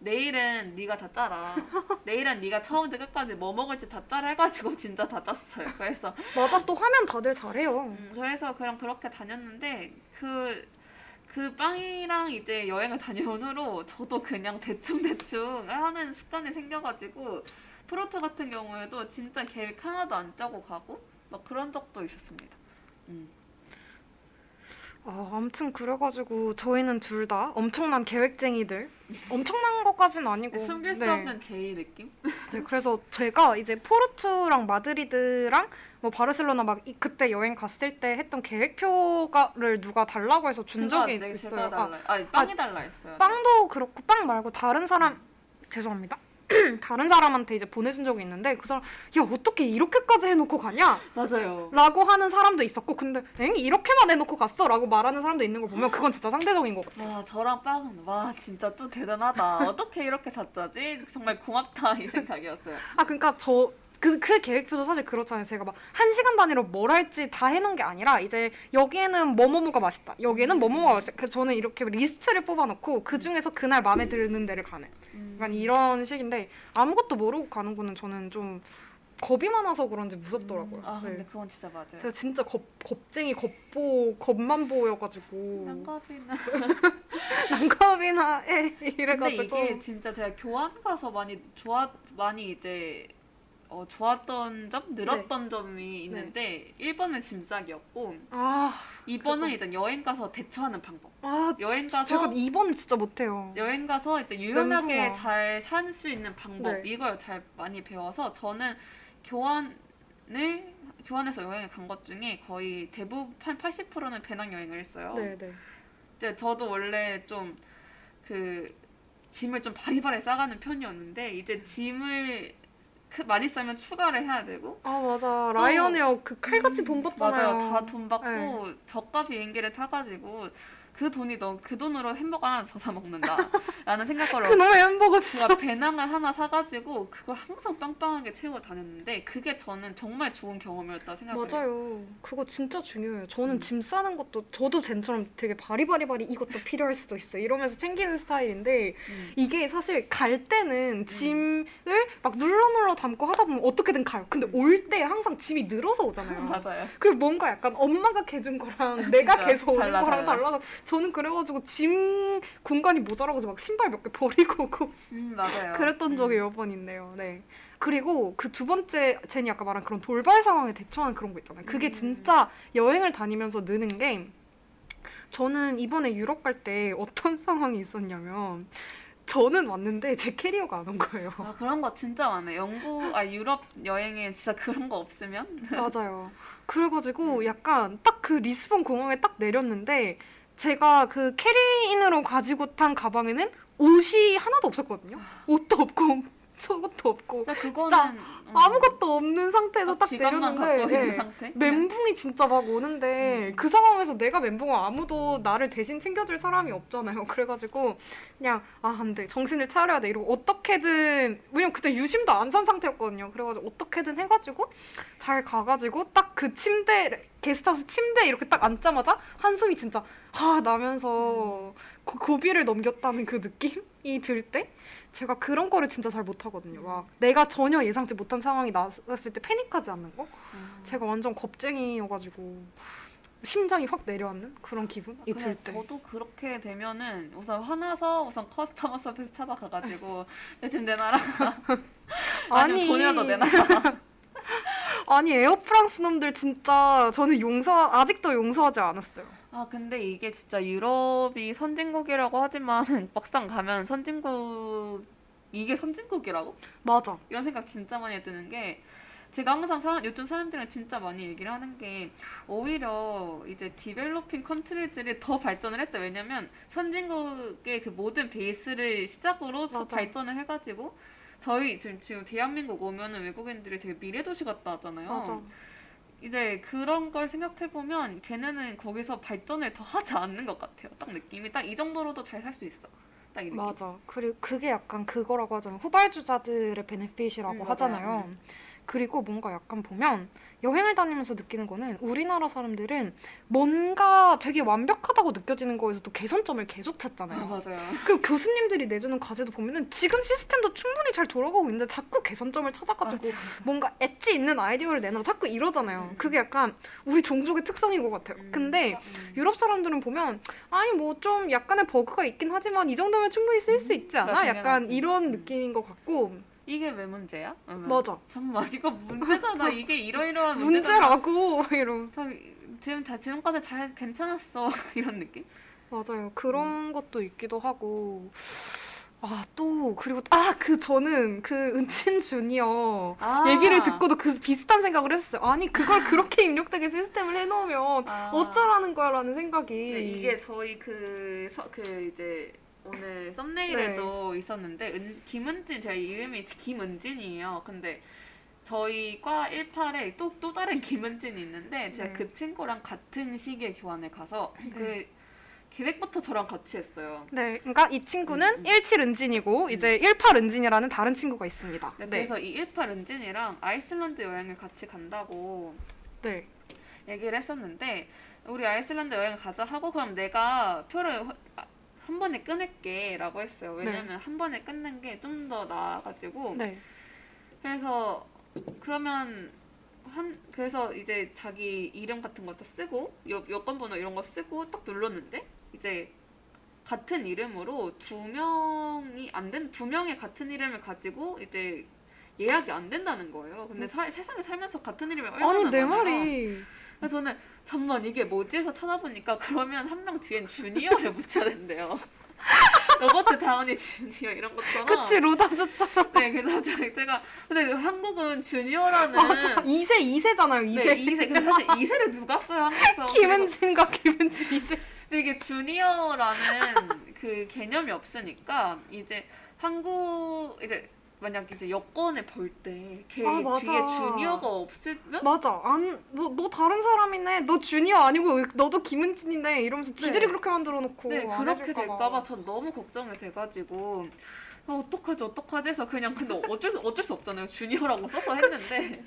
내일은 네가 다 짜라 내일은 네가 처음부터 끝까지 뭐 먹을지 다 짜라 해가지고 진짜 다 짰어요 그래서 맞아. 또 하면 다들 잘해요. 음, 그래서 그냥 그렇게 다녔는데 그, 그 빵이랑 이제 여행을 다녀온 후로 저도 그냥 대충대충 하는 습관이 생겨가지고 프로트 같은 경우에도 진짜 계획 하나도 안 짜고 가고 막 그런 적도 있었습니다. 음. 아, 아무튼 그래가지고 저희는 둘 다 엄청난 계획쟁이들. 엄청난 것까지는 아니고. 숨길 수 네. 없는 J 느낌? 네, 그래서 제가 이제 포르투랑 마드리드랑 뭐 바르셀로나 막 이- 그때 여행 갔을 때 했던 계획표가를 누가 달라고 해서 준 제가- 적이 네, 있어요. 제가 아, 달라. 아니 빵이 달라 했어요. 빵도 그렇고 빵 말고 다른 사람 죄송합니다. 다른 사람한테 이제 보내준 적이 있는데 그 사람 야 어떻게 이렇게까지 해놓고 가냐? 맞아요. 라고 하는 사람도 있었고 근데 엥 이렇게만 해놓고 갔어? 라고 말하는 사람도 있는 걸 보면 그건 진짜 상대적인 거 같아. 와 저랑 빵은 와 진짜 또 대단하다. 어떻게 이렇게 다 짜지? 정말 고맙다 이 생각이었어요. 아 그러니까 저 그, 그 계획표도 사실 그렇잖아요. 제가 막 한 시간 단위로 뭘 할지 다 해놓은 게 아니라 이제 여기에는 뭐뭐뭐가 맛있다. 여기에는 뭐뭐뭐가 맛있다. 그래서 저는 이렇게 리스트를 뽑아놓고 그 중에서 그날 마음에 드는 데를 가는. 약간 이런 식인데 아무것도 모르고 가는 거는 저는 좀 겁이 많아서 그런지 무섭더라고요. 아 근데 네. 그건 진짜 맞아요. 제가 진짜 겁, 겁쟁이 겁보 겁만 보여가지고 한갑이나 난감이나 에 근데 이래가지고 이게 진짜 제가 교환 가서 많이 좋아 많이 이제 어, 좋았던 점, 늘었던 점이 있는데 1번은 짐 싸기였고 아, 2번은 그거. 이제 여행 가서 대처하는 방법. 아 여행 가서 제가 2번 진짜 못해요. 여행 가서 이제 유연하게 멘붕아. 잘 살 수 있는 방법 네. 이걸 잘 많이 배워서 저는 교환을 교환해서 여행을 간 것 중에 거의 대부분 한 80%는 배낭 여행을 했어요. 네네. 이제 저도 원래 좀 그 짐을 좀 바리바리 싸가는 편이었는데 이제 짐을 크- 많이 싸면 추가를 해야 되고 아 맞아 Ryanair 그 칼같이 돈 받잖아요. 맞아요 다 돈 받고 네. 저가 비행기를 타가지고 그 돈이 너 그 돈으로 햄버거 하나 더 사 먹는다 라는 생각으로 그놈의 햄버거 진짜. 제가 배낭을 하나 사가지고 그걸 항상 빵빵하게 채우고 다녔는데 그게 저는 정말 좋은 경험이었다 생각해요. 맞아요. 그거 진짜 중요해요. 저는 음. 짐 싸는 것도 저도 젠처럼 되게 바리바리바리 이것도 필요할 수도 있어 이러면서 챙기는 스타일인데 음. 이게 사실 갈 때는 짐을 막 눌러 눌러 담고 하다 보면 어떻게든 가요. 근데 올 때 항상 짐이 늘어서 오잖아요. 맞아요. 그리고 뭔가 약간 엄마가 개준 거랑 내가 개서 오는 달라, 거랑 달라. 달라서 저는 그래가지고 짐 공간이 모자라가지고 막 신발 몇 개 버리고 오고 음, 맞아요. 그랬던 적이 음. 몇번 있네요. 네. 그리고 그 두 번째 제니 아까 말한 그런 돌발 상황에 대처하는 그런 거 있잖아요. 그게 음. 진짜 여행을 다니면서 느는 게 저는 이번에 유럽 갈 때 어떤 상황이 있었냐면 저는 왔는데 제 캐리어가 안 온 거예요. 아 그런 거 진짜 많아요. 영국 아 유럽 여행에 진짜 그런 거 없으면 맞아요. 그래가지고 약간 딱 그 리스본 공항에 딱 내렸는데 제가 그 캐리인으로 가지고 탄 가방에는 옷이 하나도 없었거든요. 옷도 없고 속옷도 없고 진짜 그거는 진짜 아무것도 없는 상태에서 딱 지갑만 갖고 내렸는데 예. 상태. 멘붕이 진짜 막 오는데 음. 그 상황에서 내가 멘붕을 아무도 나를 대신 챙겨줄 사람이 없잖아요. 그래가지고 그냥 아 안돼 정신을 차려야 돼 이러고 어떻게든 왜냐면 그때 유심도 안 산 상태였거든요. 그래가지고 어떻게든 해가지고 잘 가가지고 딱 그 침대 게스트하우스 침대 이렇게 딱 앉자마자 한숨이 진짜 하 나면서 고, 고비를 넘겼다는 그 느낌이 들 때 제가 그런 거를 진짜 잘 못하거든요. 막 내가 전혀 예상치 못한 상황이 나왔을 때 패닉하지 않는 거. 음. 제가 완전 겁쟁이여가지고 심장이 확 내려앉는 그런 기분이 근데 들 때. 저도 그렇게 되면은 우선 화나서 우선 커스터머 서비스 찾아가가지고 내 지금 내놔라. 아니. 돈이라도 내놔라. 아니 에어프랑스 놈들 진짜 저는 용서 아직도 용서하지 않았어요. 아 근데 이게 진짜 유럽이 선진국이라고 하지만 막상 가면 선진국 이게 선진국이라고? 맞아. 이런 생각 진짜 많이 드는 게 제가 항상 사람, 요즘 사람들이랑 진짜 많이 얘기를 하는 게 오히려 이제 developing country들이 더 발전을 했다. 왜냐면 선진국의 그 모든 베이스를 시작으로. 발전을 해가지고 저희 지금 지금 대한민국 오면은 외국인들이 되게 미래 도시 같다 하잖아요. 맞아. 이제 그런 걸 생각해 보면 걔네는 거기서 발전을 더 하지 않는 것 같아요. 딱 느낌이 딱 이 정도로도 잘 살 수 있어. 딱 이 느낌. 맞아. 그리고 그게 약간 그거라고 하잖아요. 후발주자들의 베네핏이라고 음. 하잖아요. 음. 그리고 뭔가 약간 보면 여행을 다니면서 느끼는 거는 우리나라 사람들은 뭔가 되게 완벽하다고 느껴지는 거에서도 개선점을 계속 아, 찾잖아요. 맞아요. 그 교수님들이 내주는 과제도 보면은 지금 시스템도 충분히 잘 돌아가고 있는데 자꾸 개선점을 찾아가지고 뭔가 엣지 있는 아이디어를 내놔 자꾸 이러잖아요. 음. 그게 약간 우리 종족의 특성인 것 같아요. 음, 근데 음. 유럽 사람들은 보면 아니 뭐 좀 약간의 버그가 있긴 하지만 이 정도면 충분히 쓸 수 있지 않아? 그러니까 약간 당연하지. 이런 음. 느낌인 것 같고 이게 왜 문제야? 그러면 맞아 잠깐만 이거 문제잖아. 이게 이러이러한 문제잖아. 문제라고 이런 다, 지금 다 지금까지 잘 괜찮았어 이런 느낌? 맞아요 그런 음. 것도 있기도 하고 아 또 그리고 아 그 저는 그 은친 주니어 아. 얘기를 듣고도 그 비슷한 생각을 했었어요. 아니 그걸 그렇게 입력되게 시스템을 해놓으면 아. 어쩌라는 거야 라는 생각이. 네, 이게 저희 그, 서, 그 이제 오늘 썸네일에도 있었는데 은, 김은진 제 이름이 김은진이에요. 근데 저희 과 18에 또, 또 다른 김은진이 있는데 제가 네. 그 친구랑 같은 시기에 교환을 가서 그 계획부터 저랑 같이 했어요. 네, 그러니까 이 친구는 음, 음. 17 은진이고 이제 18 은진이라는 다른 친구가 있습니다. 네, 네, 그래서 이18 은진이랑 아이슬란드 여행을 같이 간다고 네, 얘기를 했었는데 우리 아이슬란드 여행 가자 하고 그럼 내가 표를 허- 아, 한 번에 끊을게 라고 했어요. 왜냐면 한 번에 끊는 게 좀 더 나아가지고 네, 그래서 그러면 한 그래서 이제 자기 이름 같은 것도 쓰고 여, 여권 번호 이런 거 쓰고 딱 눌렀는데 이제 같은 이름으로 두 명이 안 된 두 명의 같은 이름을 가지고 이제 예약이 안 된다는 거예요. 근데 사- 세상에 살면서 같은 이름이 얼마나 아니 내 많아요. 말이 그래서 저는 잠만 이게 뭐지 해서 찾아보니까 그러면 한 명 뒤엔 주니어를 붙여야 된대요. 로버트 다우니 주니어 이런 것처럼. 그치 로다주처럼 네, 그래서 제- 제가 근데 한국은 주니어라는 맞아 2세 2세잖아요 2세 네, 2세. 근데 사실 2세를 누가 써요, 한국에서. 김은진과 김은진 2세 근데 이게 주니어라는 그 개념이 없으니까 이제 한국 이제 만약 이제 여권을 볼 때걔 아. 뒤에 주니어가 없으면? 맞아. 안너 너 다른 사람이네. 너 주니어 아니고 너도 김은진이네. 이러면서 지들이 네. 그렇게 만들어 놓고 네, 안 그렇게. 될까봐 전 너무 걱정이 돼가지고 어, 어떡하지 어떡하지 해서 그냥 근데 어쩔 어쩔 수 없잖아요. 주니어라고 써서 했는데.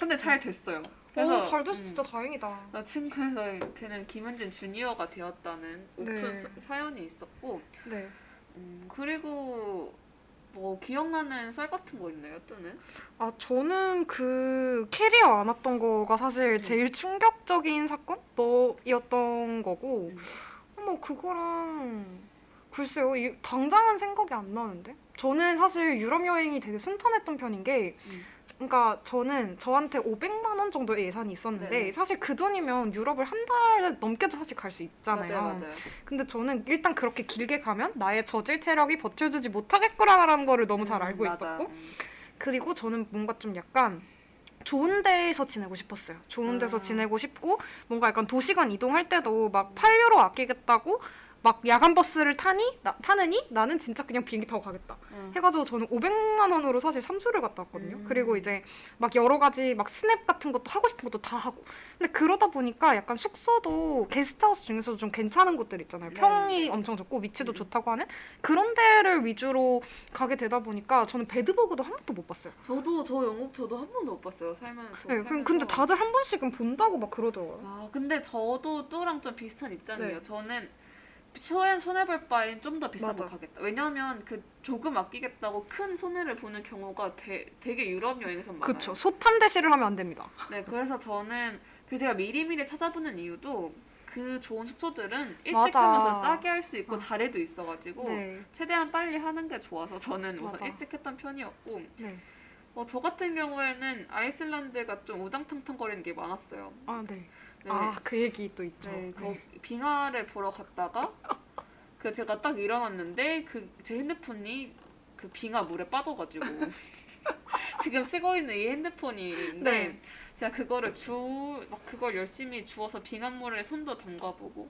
근데 잘 됐어요. 그래서 오, 잘 돼서 음, 진짜 다행이다. 나 친구에서 걔는 김은진 주니어가 되었다는 오픈 네. 사- 사연이 있었고 네. 음, 그리고 뭐 기억나는 썰 같은 거 있나요 또는? 아 저는 그 캐리어 안 왔던 거가 사실 음. 제일 충격적인 사건이었던 거고 음. 뭐 그거랑 글쎄요 이- 당장은 생각이 안 나는데 저는 사실 유럽 여행이 되게 순탄했던 편인 게 음. 그러니까 저는 저한테 500만 원 정도의 예산이 있었는데 네네. 사실 그 돈이면 유럽을 한 달 넘게도 사실 갈 수 있잖아요. 맞아요, 맞아요. 근데 저는 일단 그렇게 길게 가면 나의 저질 체력이 버텨주지 못하겠구나라는 거를 너무 잘 음, 알고 맞아. 있었고 음. 그리고 저는 뭔가 좀 약간 좋은 데에서 지내고 싶었어요. 좋은 데서 아. 지내고 싶고 뭔가 약간 도시간 이동할 때도 막 8유로 아끼겠다고 막 야간 버스를 타니 나, 타느니 나는 진짜 그냥 비행기 타고 가겠다. 응. 해가지고 저는 500만 원으로 사실 삼수를 갔다 왔거든요. 음. 그리고 이제 막 여러 가지 막 스냅 같은 것도 하고 싶은 것도 다 하고. 근데 그러다 보니까 약간 숙소도 게스트하우스 중에서도 좀 괜찮은 곳들 있잖아요. 네. 평이 엄청 좋고 위치도 음. 좋다고 하는 그런 데를 위주로 가게 되다 보니까 저는 배드버그도 한 번도 못 봤어요. 저도 저 영국 저도 한 번도 못 봤어요. 살면 네, 근데 다들 한 번씩은 본다고 막 그러더라고요. 아 근데 저도 뚜랑 좀 비슷한 입장이에요. 네. 저는 손해 손해볼 바엔 좀 더 비싼 거 맞아. 가겠다. 왜냐면 그 조금 아끼겠다고 큰 손해를 보는 경우가 되, 되게 유럽 여행에서 많아요. 그쵸. 소탐 대시를 하면 안 됩니다. 네, 그래서 저는 그 제가 미리미리 찾아보는 이유도 그 좋은 숙소들은 일찍 맞아. 하면서 싸게 할 수 있고 어. 자리도 있어가지고 네. 최대한 빨리 하는 게 좋아서 저는 우선 맞아. 일찍 했던 편이었고 네. 어, 저 같은 경우에는 아이슬란드가 좀 우당탕탕 거리는 게 많았어요. 아, 네. 네. 아, 그 얘기 또 있죠. 네, 그 네. 빙하를 보러 갔다가 그 제가 딱 일어났는데 그 제 핸드폰이 그 빙하 물에 빠져가지고 지금 쓰고 있는 이 핸드폰인데 네. 제가 그거를 주막 그걸 열심히 주워서 빙하물에 손도 담가보고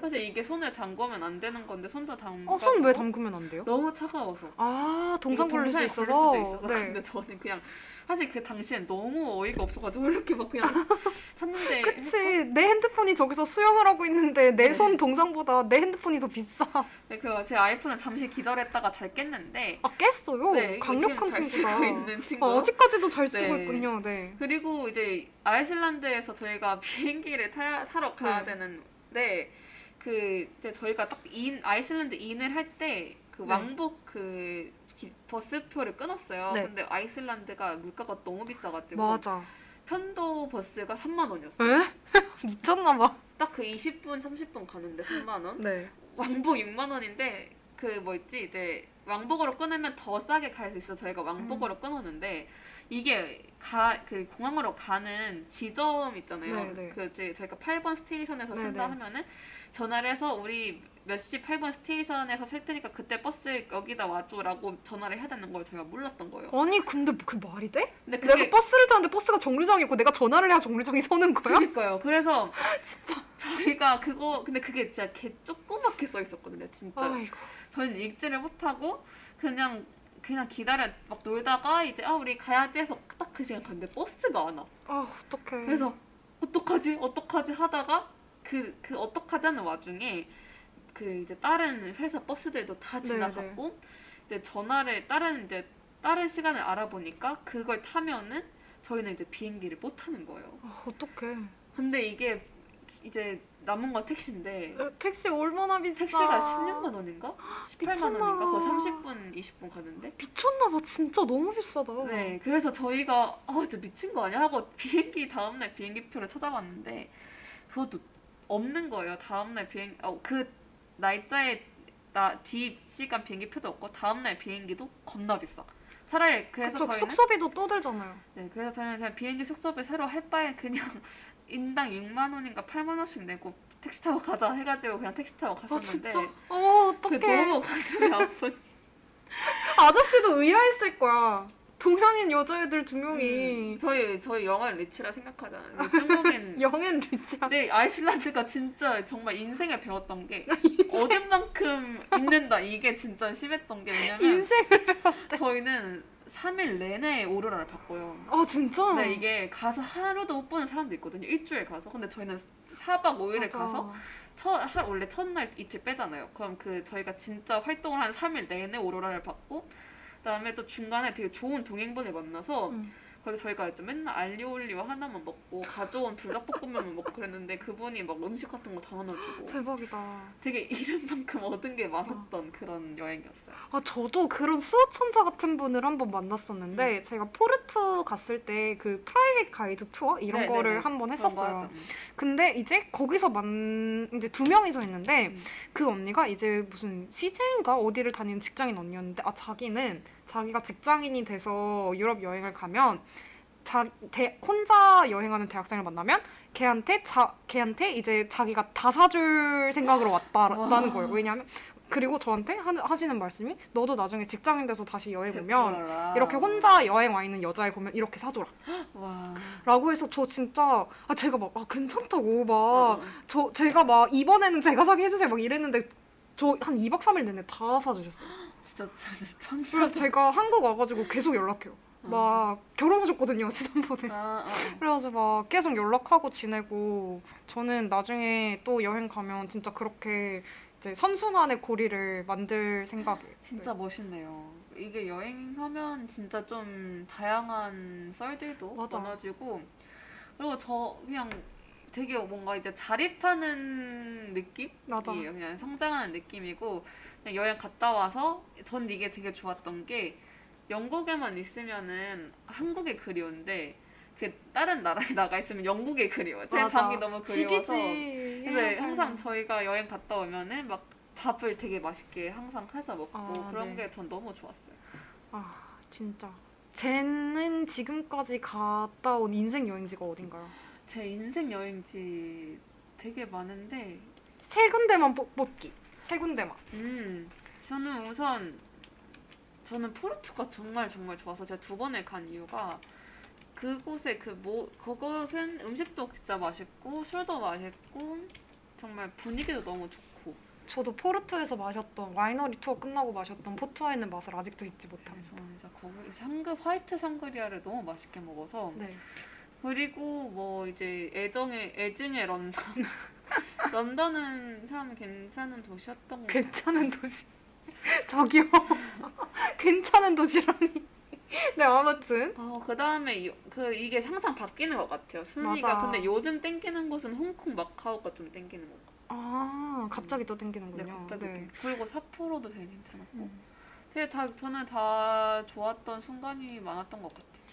사실 이게 손에 담그면 안 되는 건데 손도 담가. 어, 손 왜 담그면 안 돼요? 너무 차가워서. 아, 동상 걸릴 수 있어서. 수도 있어서. 네. 근데 저는 그냥 사실 그 당시엔 너무 어이가 없어가지고 이렇게 막 그냥 샀는데 그치. 내 핸드폰이 저기서 수영을 하고 있는데 내 네. 손 동상보다 내 핸드폰이 더 비싸. 네, 그제 아이폰은 잠시 기절했다가 잘 깼는데 아, 깼어요. 네, 강력한 잘 친구다. 있는 친구. 어, 아직까지도 잘 쓰고 네. 있군요. 네. 그리고 이제 아이슬란드에서 저희가 비행기를 타, 타러 가야 네. 되는데 그 이제 저희가 딱 인 아이슬란드 인을 할 때그 네. 왕복 그 기- 버스표를 끊었어요. 네. 근데 아이슬란드가 물가가 너무 비싸가지고 맞아. 편도 버스가 3만 원이었어요. 에? 미쳤나 봐. 딱 그 20분 30분 가는데 3만 원. 네. 왕복 6만 원인데 그뭐 있지 이제 왕복으로 끊으면 더 싸게 갈 수 있어 저희가 음. 왕복으로 끊었는데 이게 가 그 공항으로 가는 지점 있잖아요. 네, 네. 그 이제 저희가 8번 station에서 네, 선다 네. 하면은 전화를 해서 우리 몇 시 8번 station에서 설 테니까 그때 버스 여기다 와줘라고 전화를 해야 되는 걸 제가 몰랐던 거예요. 아니, 근데 그 말이 돼? 근데 내가 그게 버스를 타는데 버스가 정류장이 있고 내가 전화를 해야 정류장이 서는 거야? 그니까요. 그래서 진짜 저희가 그거 근데 그게 진짜 개 조그맣게 써 있었거든요. 진짜. 아이고. 저희는 읽지를 못하고 그냥 그냥 기다려 막 놀다가 이제 아 우리 가야지 해서 딱 그 시간 갔는데 버스가 안 와. 아, 어떡해. 그래서 어떡하지 어떡하지 하다가 그 그 어떡하지 하는 와중에 그 이제 다른 회사 버스들도 다 네, 지나갔고 이제 전화를 다른 이제 다른 시간을 알아보니까 그걸 타면은 저희는 이제 비행기를 못 타는 거예요. 아, 어떡해. 근데 이게 이제 남은 건 택시인데 야, 택시 얼마나 비싸. 택시가 16만 원인가? 18만 미쳤나 원인가? 그거 봐. 30분, 20분 가는데? 미쳤나 봐. 진짜 너무 비싸다. 네, 그래서 저희가 아, 진짜 미친 거 아니야? 하고 비행기 다음날 비행기표를 찾아봤는데 그것도 없는 거예요. 다음날 비행, 어, 그 날짜에 나 뒤 시간 비행기 표도 없고 다음날 비행기도 겁나 비싸. 차라리 그래서 그쵸, 저희는 숙소비도 또 들잖아요. 네, 그래서 저희는 그냥 비행기 숙소비 새로 할 바에 그냥 인당 6만 원인가 8만 원씩 내고 택시 타고 가자 해가지고 그냥 택시 타고 아, 갔었는데 진짜? 어, 그 어떡해. 너무 가슴이 아픈 아저씨도 의아했을 거야. 동양인 여자애들 두 명이. 음, 저희 저희 영어는 리치라 생각하잖아요. 중국인 영앤 리치야. 근데 아이슬란드가 진짜 정말 인생을 배웠던 게 얻은 만큼 있는다 이게 진짜 심했던 게 왜냐면 인생. 저희는 3일 내내 오로라를 봤고요. 아, 진짜? 근데 이게 가서 하루도 못 보는 사람도 있거든요. 일주일 가서. 근데 저희는 4박 5일을 맞아. 가서 첫, 하, 원래 첫날 이틀 빼잖아요. 그럼 그 저희가 진짜 활동을 한 3일 내내 오로라를 봤고 그다음에 또 중간에 되게 좋은 동행분을 만나서 음. 거기 저희가 이제 맨날 알리올리오 하나만 먹고 가져온 불닭볶음면만 먹고 그랬는데 그분이 막 음식 같은 거 다 나눠주고 대박이다. 되게 잃은 만큼 얻은 게 많았던 그런 여행이었어요. 아, 저도 그런 수호 천사 같은 분을 한번 만났었는데, 제가 포르투 갔을 때 그 private 가이드 투어 이런 네, 네, 거를 네. 한번 그런 거 했었어요. 하죠. 근데 이제 거기서 만 이제 두 명이서 했는데 음. 그 언니가 이제 무슨 CJ인가 어디를 다니는 직장인 언니였는데 아 자기는 자기가 직장인이 돼서 유럽 여행을 가면 자 대, 혼자 여행하는 대학생을 만나면 걔한테 자 걔한테 이제 자기가 다 사줄 생각으로 왔다라는 와. 거예요. 왜냐하면 그리고 저한테 하, 하시는 말씀이 너도 나중에 직장인 돼서 다시 여행 오면. 이렇게 혼자 여행 와 있는 여자애 보면 이렇게 사줘라. 와. 라고 해서 저 진짜 아 제가 막 아 괜찮다고 막 어. 저 제가 막 이번에는 제가 사게 해주세요 막 이랬는데 저 한 2박 3일 내내 다 사주셨어요. 진짜 천사. 그래서 제가 한국 와가지고 계속 연락해요. 어. 막 결혼하셨거든요 지난번에. 아, 아, 아. 그래가지고 막 계속 연락하고 지내고 저는 나중에 또 여행 가면 진짜 그렇게 이제 선순환의 고리를 만들 생각이에요. 진짜 멋있네요. 이게 여행하면 진짜 좀 다양한 썰들도 맞아. 많아지고 그리고 저 그냥 되게 뭔가 이제 자립하는 느낌이에요. 맞아. 그냥 성장하는 느낌이고 여행 갔다 와서 전 이게 되게 좋았던 게 영국에만 있으면은 한국이 그리운데 그 다른 나라에 나가 있으면 영국이 그리워. 제 맞아. 방이 너무 그리워서 집이지. 그래서 항상. 저희가 여행 갔다 오면은 막 밥을 되게 맛있게 항상 해서 먹고 아, 그런 네. 게전 너무 좋았어요. 아 진짜. 쟤는 지금까지 갔다 온 인생 여행지가 어딘가요? 제 인생 여행지 되게 많은데 세 군데만 뽑, 뽑기. 세 군데만. 음 저는 우선 저는 포르투가 정말 정말 좋아서 제가 두 번이나 간 이유가 그곳에 그뭐 그곳은 음식도 진짜 맛있고 술도 맛있고 정말 분위기도 너무 좋고 저도 포르투에서 마셨던 와이너리 투어 끝나고 마셨던 포트와인의 맛을 아직도 잊지 못합니다. 저는 진짜 거기 샹그 화이트 샹그리아를 너무 맛있게 먹어서 네. 그리고 뭐 이제 애정의 애증의 런던 런던은 참 괜찮은 도시였던 것 같아요. 괜찮은 도시. 저기요. 괜찮은 도시라니. 네 아무튼 어, 그 다음에 그 이게 항상 바뀌는 것 같아요. 순위가 맞아. 근데 요즘 땡기는 곳은 홍콩 마카오가 좀 땡기는 것 같아요. 아 갑자기 또 땡기는군요. 네, 갑자기 네. 땡- 그리고 삿포로도 되게 괜찮았고. 음. 되게 다 저는 다 좋았던 순간이 많았던 것 같아요.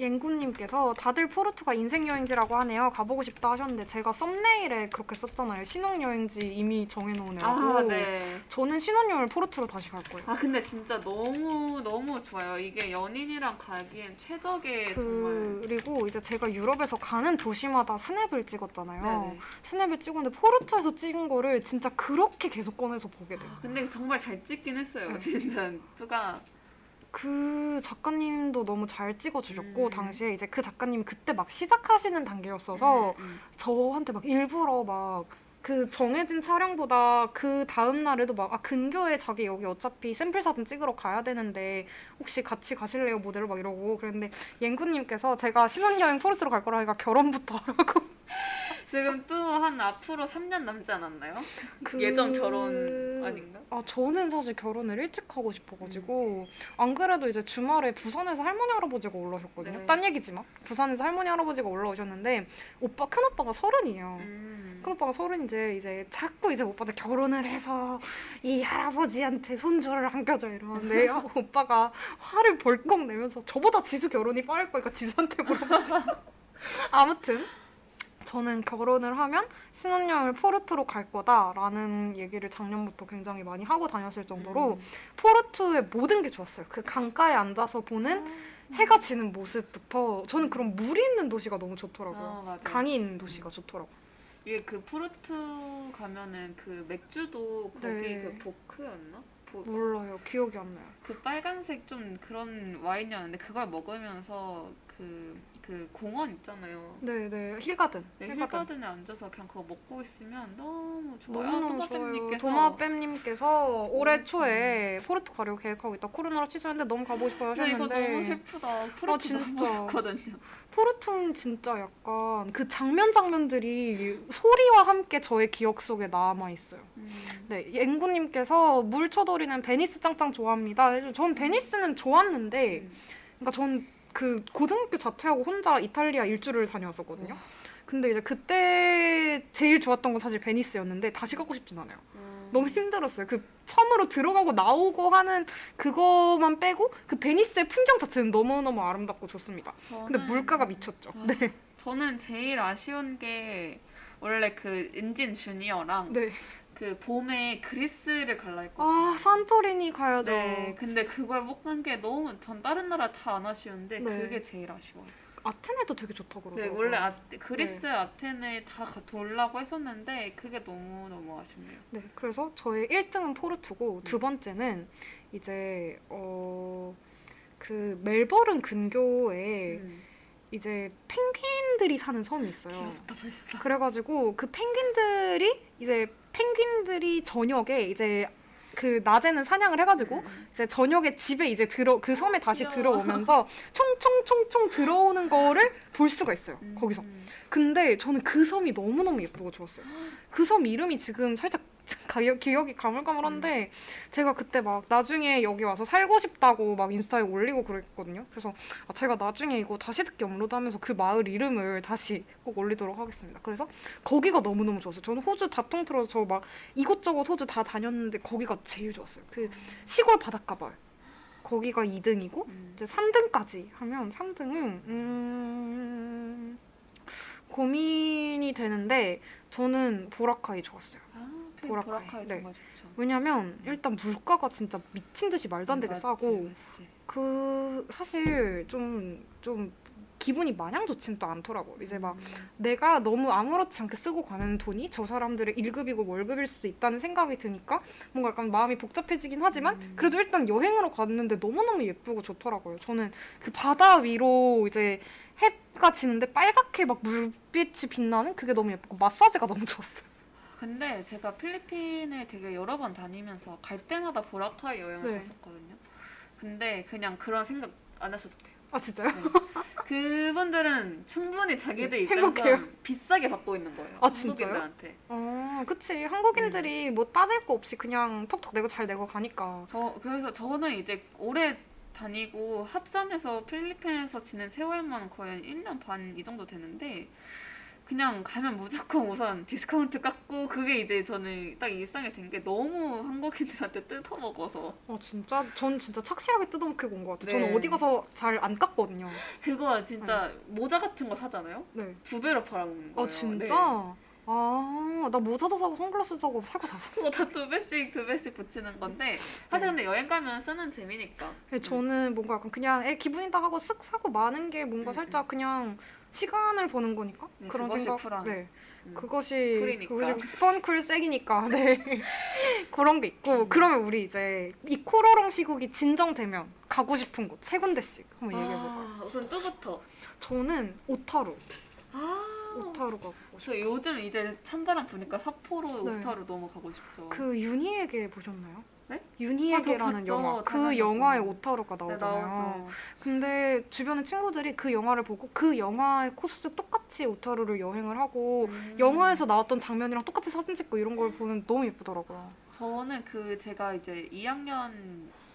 앵구님께서 다들 포르투가 인생 여행지라고 하네요. 가보고 싶다 하셨는데 제가 썸네일에 그렇게 썼잖아요. 신혼 여행지 이미 정해놓으네요. 아 네. 저는 신혼여행을 포르투로 다시 갈 거예요. 아 근데 진짜 너무 너무 좋아요. 이게 연인이랑 가기엔 최적의 정말. 그리고 이제 제가 유럽에서 가는 도시마다 스냅을 찍었잖아요. 네네. 스냅을 찍었는데 포르투에서 찍은 거를 진짜 그렇게 계속 꺼내서 보게 돼요. 근데 정말 잘 찍긴 했어요. 네. 진짜 뚜가 그 작가님도 너무 잘 찍어주셨고 음. 당시에 이제 그 작가님이 그때 막 시작하시는 단계였어서 음, 음. 저한테 막 일부러 막 그 정해진 촬영보다 그 다음 날에도 막 아 근교에 자기 여기 어차피 샘플 사진 찍으러 가야 되는데 혹시 같이 가실래요 모델로 막 이러고 그랬는데 옌구님께서 제가 신혼여행 포르투로 갈 거라 니까 결혼부터 하라고 지금 또 한 앞으로 3년 남지 않았나요? 그- 예정 결혼 아닌가? 아 저는 사실 결혼을 일찍 하고 싶어가지고 안 그래도 이제 주말에 부산에서 할머니 할아버지가 올라오셨거든요. 네. 딴 얘기지만 부산에서 할머니 할아버지가 올라오셨는데 오빠 큰 오빠가 서른이에요. 음. 큰 오빠가 서른 이제 이제 자꾸 이제 오빠한테 결혼을 해서 이 할아버지한테 손주를 안겨줘 이러는데 오빠가 화를 벌컥 내면서 저보다 지수 결혼이 빠를 거니까 지수한테 물어보자. 아무튼 저는 결혼을 하면 신혼여행을 포르투로 갈 거다라는 얘기를 작년부터 굉장히 많이 하고 다녔을 정도로 음. 포르투의 모든 게 좋았어요. 그 강가에 앉아서 보는 해가 지는 모습부터 저는 그런 물이 있는 도시가 너무 좋더라고요. 아. 강이 있는 도시가 좋더라고요. 이게 그 포르투 가면은 그 맥주도 거기 네. 그 보크였나? 보, 몰라요. 기억이 안 나요. 그 빨간색 좀 그런 와인이었는데 그걸 먹으면서 그, 그 공원 있잖아요. 네네 힐가든. 네, 힐가든. 힐가든 에 앉아서 그냥 그거 먹고 있으면 너무 좋아요. 너무너무 좋아요. 도마뱀님께서 도마뱀님께서 올해 음. 초에 포르투 가려고 계획하고 있다. 코로나로 취소했는데 너무 가보고 싶어요 근데 이거 하셨는데 너무 슬프다. 포르투 진짜. 너무 좋거든요. 포르투는 진짜 약간 그 장면 장면들이 소리와 함께 저의 기억 속에 남아 있어요. 음. 네, 앵구님께서 물 처돌이는 베니스 짱짱 좋아합니다. 전 베니스는 좋았는데, 음. 그러니까 전 그 고등학교 자퇴하고 혼자 이탈리아 일주를 다녀왔었거든요. 근데 이제 그때 제일 좋았던 건 사실 베니스였는데 다시 가고 싶진 않아요. 음. 너무 힘들었어요. 그 섬으로 들어가고 나오고 하는 그거만 빼고 그 베니스의 풍경 자체는 너무너무 아름답고 좋습니다. 근데 저는- 물가가 미쳤죠. 아, 네. 저는 제일 아쉬운 게 원래 그 은진 주니어랑 네. 그 봄에 그리스를 갈라 했거든요. 아, 산토리니 가야죠. 네, 근데 그걸 못 간 게 너무 전 다른 나라 다 안 아쉬운데 네. 그게 제일 아쉬워요. 아테네도 되게 좋다고 네, 그러더라고요. 원래 아, 그리스 네. 아테네 다 가- 돌라고 했었는데 그게 너무 너무 아쉽네요. 네, 그래서 저의 1등은 포르투고 두 번째는 이제 어. 그 멜버른 근교에 음. 이제 펭귄들이 사는 섬이 있어요. 귀엽다 벌써. 그래가지고 그 펭귄들이 이제 펭귄들이 저녁에 이제 그 낮에는 사냥을 해가지고 이제 저녁에 집에 이제 들어 그 섬에 다시. 들어오면서 총총총총 들어오는 거를 볼 수가 있어요 음. 거기서. 근데 저는 그 섬이 너무 너무 예쁘고 좋았어요. 그 섬 이름이 지금 살짝 기억, 기억이 가물가물한데 제가 그때 막 나중에 여기 와서 살고 싶다고 막 인스타에 올리고 그랬거든요. 그래서 아, 제가 나중에 이거 다시 듣기 업로드하면서 그 마을 이름을 다시 꼭 올리도록 하겠습니다. 그래서 거기가 너무 너무 좋았어요. 저는 호주 다 통틀어서 저 막 이곳저곳 호주 다 다녔는데 거기가 제일 좋았어요. 그 시골 바닷가 마을 거기가 2등이고 음. 이제 3등까지 하면 3등은 음, 고민이 되는데 저는 보라카이 좋았어요. 아, 보라카이. 보라카이 네. 정말 좋죠. 왜냐면 일단 물가가 진짜 미친 듯이 말도 안 되게 맞지, 싸고 맞지. 그 사실 좀좀 기분이 마냥 좋진 또 않더라고. 이제 막 음. 내가 너무 아무렇지 않게 쓰고 가는 돈이 저 사람들의 1급이고 월급일 수도 있다는 생각이 드니까 뭔가 약간 마음이 복잡해지긴 하지만 음. 그래도 일단 여행으로 갔는데 너무너무 예쁘고 좋더라고요. 저는 그 바다 위로 이제 해가 지는데 빨갛게 막 물빛이 빛나는 그게 너무 예쁘고 마사지가 너무 좋았어요. 근데 제가 필리핀을 되게 여러 번 다니면서 갈 때마다 보라카이 여행을 네. 갔었거든요. 근데 그냥 그런 생각 안 하셔도 돼요. 아 진짜요? 그분들은 충분히 자기들 행복해요. 입장에서 비싸게 받고 있는 거예요. 아, 진짜요? 한국인들한테. 어, 그치. 한국인들이 뭐 따질 거 없이 그냥 톡톡 내고 잘 내고 가니까. 저 그래서 저는 이제 오래 다니고 합산해서 필리핀에서 지낸 세월만 거의 한 1년 반 이 정도 되는데 그냥 가면 무조건 우선 디스카운트 깎고 그게 이제 저는 딱 일상이 된 게 너무 한국인들한테 뜯어먹어서 어 진짜 전 진짜 착실하게 뜯어먹히고 온 것 같아요. 네. 저는 어디 가서 잘 안 깎거든요. 그거 진짜 모자 같은 거 사잖아요? 네. 두 배로 팔아먹는 거예요. 아 진짜? 네. 아, 나 모자도 사고 선글라스 사고 살 거 다 사. 그거 다두 배씩 두 배씩 붙이는 건데 사실 근데 여행 가면 쓰는 재미니까. 근데 저는 뭔가 약간 그냥 애 기분이다 하고 쓱 사고 마는 게 뭔가 음, 살짝 그냥 시간을 보는 거니까 네, 그런 생각. 쿨한. 네. 음. 그것이 쿨이니까. 그것이 펀쿨 색이니까 네 그런 게 있고 음. 그러면 우리 이제 이 코로롱 시국이 진정되면 가고 싶은 곳 세 군데씩 한번 얘기해 볼까요? 아, 우선 뜨부터. 저는 오타루 아, 오타루 가고 저 요즘 이제 찬바람 부니까 삿포로 네. 오타루 너무 가고 싶죠. 그 윤희에게 보셨나요? 네? 윤희에게라는 아. 영화 그 봤죠. 오타루가 네, 나오잖아요. 나오죠. 근데 주변의 친구들이 그 영화를 보고 그 영화의 코스 똑같이 오타루를 여행을 하고 음. 영화에서 나왔던 장면이랑 똑같이 사진 찍고 이런 걸 보면 너무 예쁘더라고요. 저는 그 제가 이제 2학년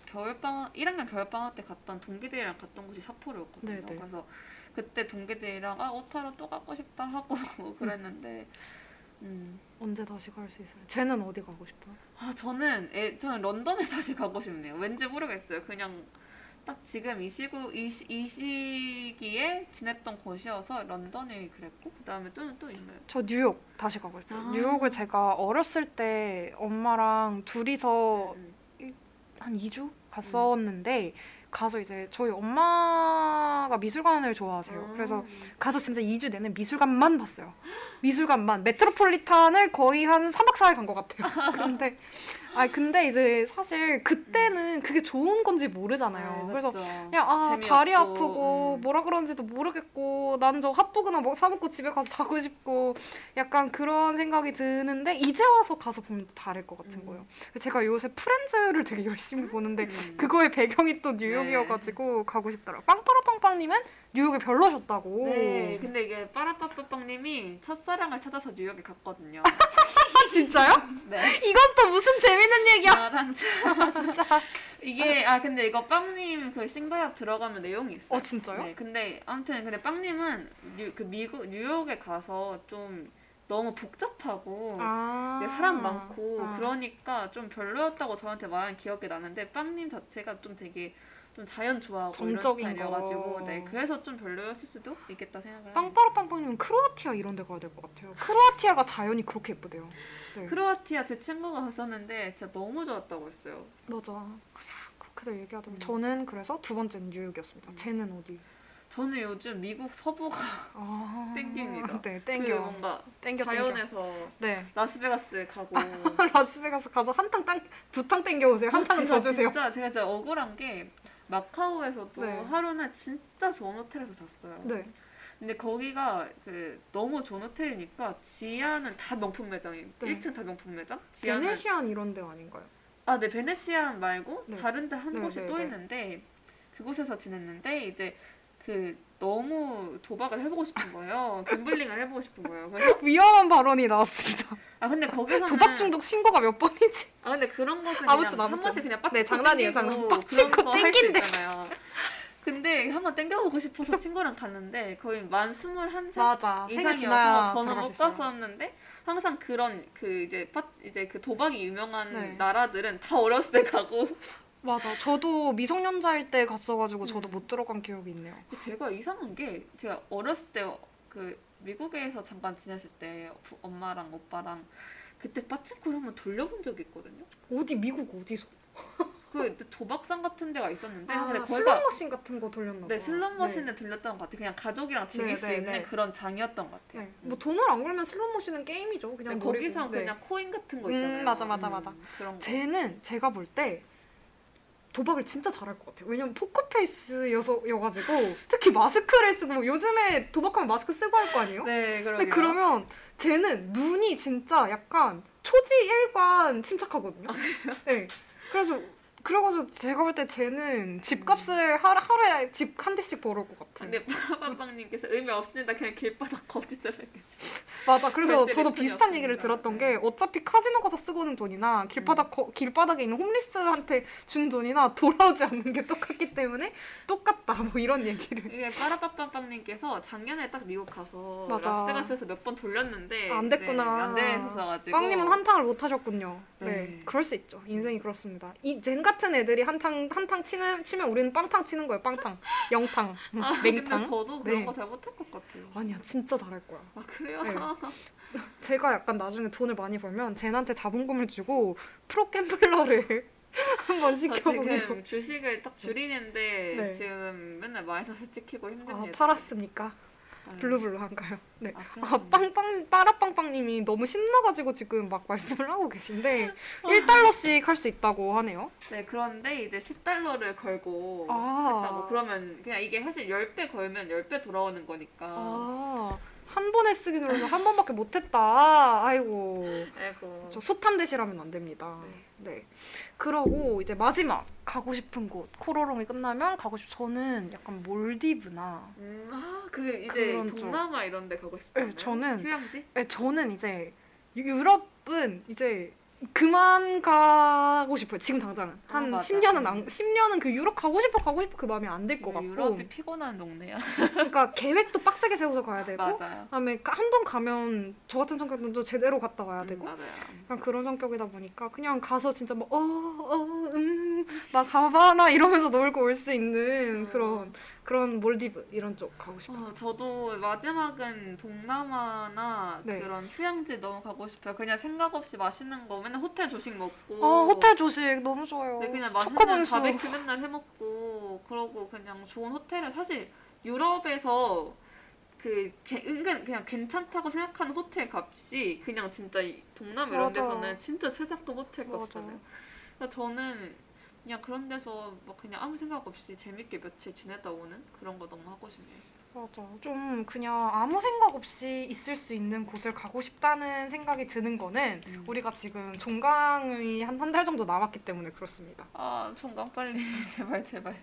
겨울방학 1학년 겨울방학 때 갔던 동기들이랑 갔던 곳이 삿포로였거든요. 네네. 그래서 그때 동기들이랑 아 오타루 또 가고 싶다 하고 그랬는데 음. 언제 다시 갈 수 있어요? 쟤는 어디 가고 싶어요? 아 저는 애, 저는 런던에 다시 가고 싶네요. 왠지 모르겠어요. 그냥 딱 지금 이 시구 이, 시- 이 시기에 지냈던 곳이어서 런던이 그랬고 그다음에 또는 또 있나요? 저 뉴욕 다시 가고 싶어요. 아. 뉴욕을 제가 어렸을 때 엄마랑 둘이서 음. 한 2주 갔었는데 가서 이제 저희 엄마가 미술관을 좋아하세요. 그래서 가서 진짜 2주 내내 미술관만 봤어요. 미술관만. 메트로폴리탄을 거의 한 3박 4일 간 것 같아요. 근데, 아 근데 이제 사실 그때는 그게 좋은 건지 모르잖아요. 네, 그래서. 그냥 아 재미없고, 다리 아프고 음. 뭐라 그런지도 모르겠고 난 저 핫도그나 뭐 사 먹고 집에 가서 자고 싶고 약간 그런 생각이 드는데 이제 와서 가서 보면 또 다를 것 같은 음. 거예요. 제가 요새 프렌즈를 되게 열심히 보는데 음. 그거의 배경이 또 뉴욕이어가지고 가고 싶더라고요. 빵빠라빵빵님은 뉴욕이 별로셨다고. 네, 근데 이게 빠라빠빠빵님이 첫사랑을 찾아서 뉴욕에 갔거든요. 아 진짜요? 네. 이건 또 무슨 재밌는 얘기야? 나랑 진짜. 이게 아 근데 이거 빵님 그 싱가협 들어가면 내용이 있어요. 어 진짜요? 네, 근데 아무튼 근데 빵님은 뉴, 그 미국 뉴욕에 가서 좀 너무 복잡하고 아. 네, 사람 많고 아. 그러니까 좀 별로였다고 저한테 말한 기억이 나는데 빵님 자체가 좀 되게 좀 자연 좋아하고 정적인 이런 스타일이어가지고 거. 네 그래서 좀 별로였을 수도 있겠다 생각을 합니다. 빵빠라빵빵님은 크로아티아 이런 데 가야 될 것 같아요. 크로아티아가 자연이 그렇게 예쁘대요. 네. 크로아티아 제 친구가 갔었는데 진짜 너무 좋았다고 했어요. 맞아. 그렇게들 얘기하더라고요. 음. 저는 그래서 두 번째는 뉴욕이었습니다. 음. 쟤는 어디? 저는 요즘 미국 서부가 아. 땡깁니다. 네, 그 땡겨. 뭔가 땡겨, 땡겨. 자연에서 네. 라스베가스 가고 라스베가스 가서 한탕 땅, 두탕 땡겨 오세요. 한 탕은 제가 져주세요. 진짜 제가 진짜 억울한 게 마카오에서도 네. 하루는 진짜 좋은 호텔에서 잤어요. 네. 근데 거기가 그 너무 좋은 호텔이니까 지하는 다 명품 매장이에요. 네. 1층 다 명품 매장. 지하는 베네시안 이런 데 아닌가요? 아, 네 베네치안 말고 네. 다른 데한 네, 곳이 네, 또 네. 있는데 그곳에서 지냈는데 이제 그 너무 도박을 해보고 싶은 거예요. 갬블링을 해보고 싶은 거예요. 그래서 위험한 발언이 나왔습니다. 아 근데 거기서는 도박 중독 신고가 몇 번이지? 아 근데 그런 거 그냥 아무튼, 한 아무튼. 번씩 그냥 빡치고 네, 장난이에요, 장난. 빡치고. 있잖아요. 근데 한번 땡겨보고 싶어서 친구랑 갔는데 거의 만 스물한 살 이상이어서 저는 못. 갔었는데 항상 그런 그 이제 파, 이제 그 도박이 유명한 네. 나라들은 다 어렸을 때 가고 맞아. 저도 미성년자일 때 갔어가지고 저도 음. 못 들어간 기억이 있네요. 제가 이상한 게 제가 어렸을 때 그 미국에서 잠깐 지냈을 때 부- 엄마랑 오빠랑 그때 빠친코를 한번 돌려본 적이 있거든요. 어디 미국 어디서? 그 도박장 같은 데가 있었는데 아, 근데 슬롯머신 같은 거 돌렸나 봐. 네 슬롯머신에 들렸던 것 같아. 그냥 가족이랑 즐길 네, 수 네, 있는 네. 그런 장이었던 것 같아요. 네. 뭐 돈을 안 걸면 슬롯머신은 게임이죠. 그냥 놀이고. 거기서 네. 그냥 코인 같은 거 음, 있잖아요. 맞아, 맞아, 맞아. 그런 거. 쟤는 제가 볼 때 도박을 진짜 잘할 것 같아요. 왜냐면 포커페이스여가지고 특히 마스크를 쓰고 요즘에 도박하면 마스크 쓰고 할 거 아니에요? 네, 그러게요. 근데 그러면 쟤는 눈이 진짜 약간 초지일관 침착하거든요. 네. 그래서 그래가지고 제가 볼 때 쟤는 집값을 하, 하루에 집 한 대씩 벌을 것 같아요. 근데 빠빠빵님께서 의미 없습니다. 그냥 길바닥 거짓을 해가지고. 맞아. 그래서 저도 비슷한 없습니다. 얘기를 들었던 네. 게 어차피 카지노 가서 쓰고는 돈이나 길바닥 거- 길바닥에 있는 홈리스한테 준 돈이나 돌아오지 않는 게 똑같기 때문에 똑같다. 뭐 이런 얘기를. 이게 빠라빠빵빵님께서 작년에 딱 미국 가서 맞아. 라스베가스에서 몇 번 돌렸는데 아, 안 됐구나. 네, 안 됐어가지고. 빵님은 한탕을 못 하셨군요. 네. 네. 그럴 수 있죠. 인생이 그렇습니다. 이 젠 같은 애들이 한탕 한탕 치는 치면 우리는 빵탕 치는 거예요. 빵탕, 영탕, 아, 근데 맹탕. 저도 그런 네. 거 잘 못할 것 같아요. 아니야, 진짜 잘할 거야. 아 그래요? 네. 제가 약간 나중에 돈을 많이 벌면 젠한테 자본금을 주고 프로 갬블러를 한번 저 시켜보기로. 지금 주식을 딱 줄이는데 네. 지금 맨날 마이너스 찍히고 아, 힘듭니다. 팔았습니까? 아유. 블루블루한가요? 네. 아, 아, 빵빵 빠라빵빵님이 너무 신나가지고 지금 막 말씀을 하고 계신데 1달러씩 할 수 있다고 하네요. 네 그런데 이제 10달러를 걸고 아. 했다고 그러면 그냥 이게 사실 10배 걸면 10배 돌아오는 거니까 아, 한 번에 쓰기 눌러서 한 번밖에 못했다. 아이고. 아이고 저 솥한 대시라면 안 됩니다. 네. 그러고 이제 마지막 가고 싶은 곳 코로롱이 끝나면 가고 싶. 저는 약간 몰디브나. 음, 아, 그 이제. 동남아 이런 데 가고 않아요? 네, 저는 휴양지? 네, 저는 이제 유- 유럽은 이제 그만 가고 싶어요. 지금 당장은 아, 한 맞아. 10년은 안, 10년은 그 유럽 가고 싶어 가고 싶어 그 마음이 안들것 같고. 유럽이 피곤한 동네야. 그러니까 계획도 빡세게 세워서 가야 되고. 맞아요. 그다음에 한 번 가면 저 같은 성격은 또 제대로 갔다 와야 음, 되고. 맞아요. 약간 그런 성격이다 보니까 그냥 가서 진짜 뭐, 뭐어어음막 가바나 이러면서 놀고 올 수 있는 음. 그런 그런 몰디브 이런 쪽 가고 싶어요. 어, 저도 마지막은 동남아나 네. 그런 휴양지 너무 가고 싶어요. 그냥 생각 없이 맛있는 거 맨날 호텔 조식 먹고. 아 호텔 조식 너무 좋아요. 네, 그냥 맛있는. 바베큐 맨날 해 먹고 그러고 그냥 좋은 호텔을 사실 유럽에서 그 게- 은근 그냥 괜찮다고 생각하는 호텔 값이 그냥 진짜 이 동남아 이런 맞아. 데서는 진짜 최상급 호텔. 값이잖아요. 저는 그냥 그런 데서 뭐 그냥 아무 생각 없이 재밌게 며칠 지냈다 오는 그런 거 너무 하고 싶네요. 맞아. 좀 그냥 아무 생각 없이 있을 수 있는 곳을 가고 싶다는 생각이 드는 거는 음. 우리가 지금 종강이 한 한 달 정도 남았기 때문에 그렇습니다. 아 총각 빨리 제발 제발.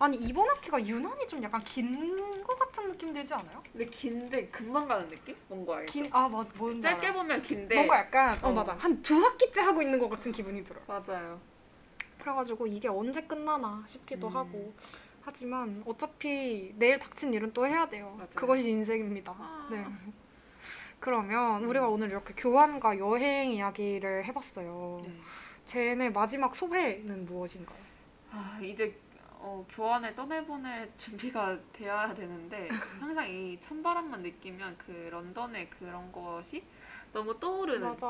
아니 이번 학기가 유난히 좀 약간 긴거 같은 느낌 들지 않아요? 근데 긴데 금방 가는 느낌? 뭔가 알죠? 긴아 맞아 뭔지 짧게 알아요. 보면 긴데 뭔가 약간 어, 어. 맞아 한 두 학기째 하고 있는 것 같은 기분이 들어요. 맞아요. 그래가지고 이게 언제 끝나나 싶기도 음. 하고 하지만 어차피 내일 닥친 일은 또 해야 돼요. 맞아요. 그것이 인생입니다. 아. 네. 그러면 우리가 오늘 이렇게 교환과 여행 이야기를 해봤어요. 네. 쟤네 마지막 소회는 무엇인가요? 아 이제 어, 교환에 떠내보낼 준비가 되어야 되는데 항상 이 찬바람만 느끼면 그 런던의 그런 것이 너무 떠오르는 맞아.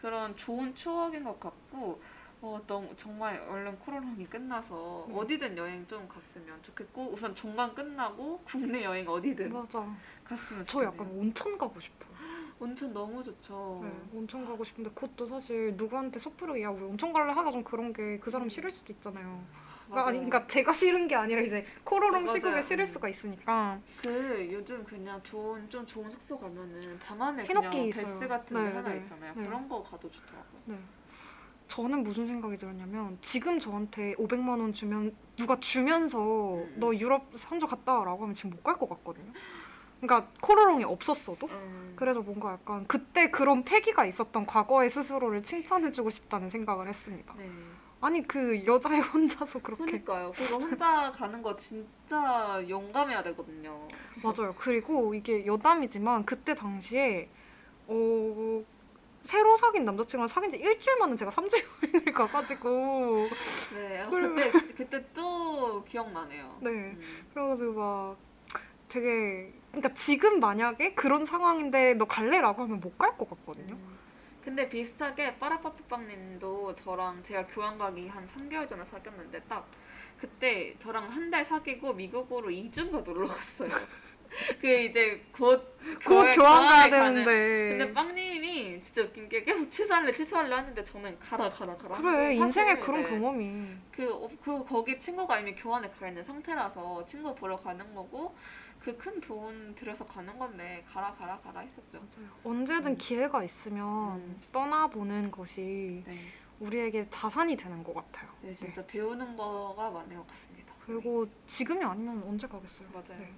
그런 좋은 추억인 것 같고 어, 너무 정말 얼른 코로나가 끝나서 음. 어디든 여행 좀 갔으면 좋겠고 우선 종강 끝나고 국내 여행 어디든 맞아. 갔으면 저 좋겠네요. 약간 온천 가고 싶어요. 온천 너무 좋죠. 네, 온천 가고 싶은데 그것도 사실 누구한테 섣부르게 야 우리 온천 갈래 하가 좀 그런 게 그 사람 싫을 수도 있잖아요. 맞아요. 아니 그러니까 제가 싫은 게 아니라 이제 코로롱 맞아요. 시국에 싫을 음. 수가 있으니까 그 요즘 그냥 좋은 좀 좋은 숙소 가면은 안에 해놓기 그냥 있어요. 베스 같은 데 네, 하나 네, 있잖아요. 네. 그런 거 가도 좋더라고요. 네. 저는 무슨 생각이 들었냐면 지금 저한테 500만 원 주면 누가 주면서 음. 너 유럽 선조 갔다 와라고 하면 지금 못 갈 것 같거든요. 그러니까 코로롱이 없었어도 음. 그래서 뭔가 약간 그때 그런 패기가 있었던 과거의 스스로를 칭찬해주고 싶다는 생각을 했습니다. 네. 아니 그 여자애 혼자서 그렇게 그러니까요. 그거 혼자 가는 거 진짜 용감해야 되거든요. 맞아요. 그리고 이게 여담이지만 그때 당시에 어 새로 사귄 남자친구랑 사귄 지 일주일 만에 제가 3주 여행을 가가지고 네. 아, 그래. 그때 그때 또 기억나네요. 네 음. 그래가지고 막 되게 그러니까 지금 만약에 그런 상황인데 너 갈래라고 하면 못 갈 것 같거든요. 음. 근데 비슷하게 빠라빠빠빵님도 저랑 제가 교환 가기 한 3개월 전에 사귀었는데 딱 그때 저랑 한 달 사귀고 미국으로 2주인가 놀러 갔어요. 그 이제 곧 곧 교환 가야 되는데 근데 빵님이 진짜 웃긴 게 계속 취소할래 취소할래 하는데 저는 가라 가라 가라. 그래 인생에 그런 네. 경험이 그, 어, 그 거기 친구가 이미 교환에 가 있는 상태라서 친구 보러 가는 거고 그 큰 돈 들여서 가는 건데 가라 가라 가라 했었죠. 언제든 음. 기회가 있으면 음. 떠나보는 것이 네, 우리에게 자산이 되는 것 같아요. 네 진짜 배우는 거가 많은 것 같습니다. 그리고 지금이 아니면 언제 가겠어요? 맞아요. 네.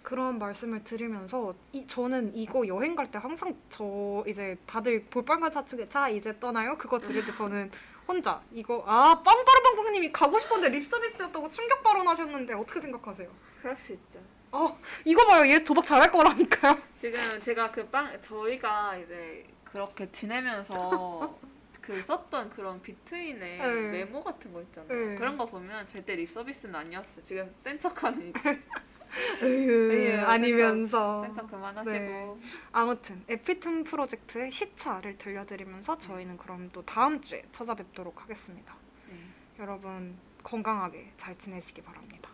음. 그런 말씀을 드리면서 이, 저는 이거 여행 갈 때 항상 저 이제 다들 볼빨간 차축에 자 이제 떠나요 그거 들을 때 저는 혼자 이거 아 빵빠라빵빵님이 가고 싶었는데 립 서비스였다고 충격 발언하셨는데 어떻게 생각하세요? 그럴 수 있죠. 이거 봐요 얘 도박 잘할 거라니까요. 지금 제가 그 빵 저희가 이제 그렇게 지내면서 그 썼던 그런 비트윈의 네. 메모 같은 거 있잖아요. 네. 그런 거 보면 절대 립 서비스는 아니었어요. 지금 센 척하는 거. 으유, 아니면서 센척 그만하시고. 네. 아무튼 에피튼 프로젝트의 시차를 들려드리면서 저희는 그럼 또 다음 주에 찾아뵙도록 하겠습니다. 네. 여러분 건강하게 잘 지내시기 바랍니다.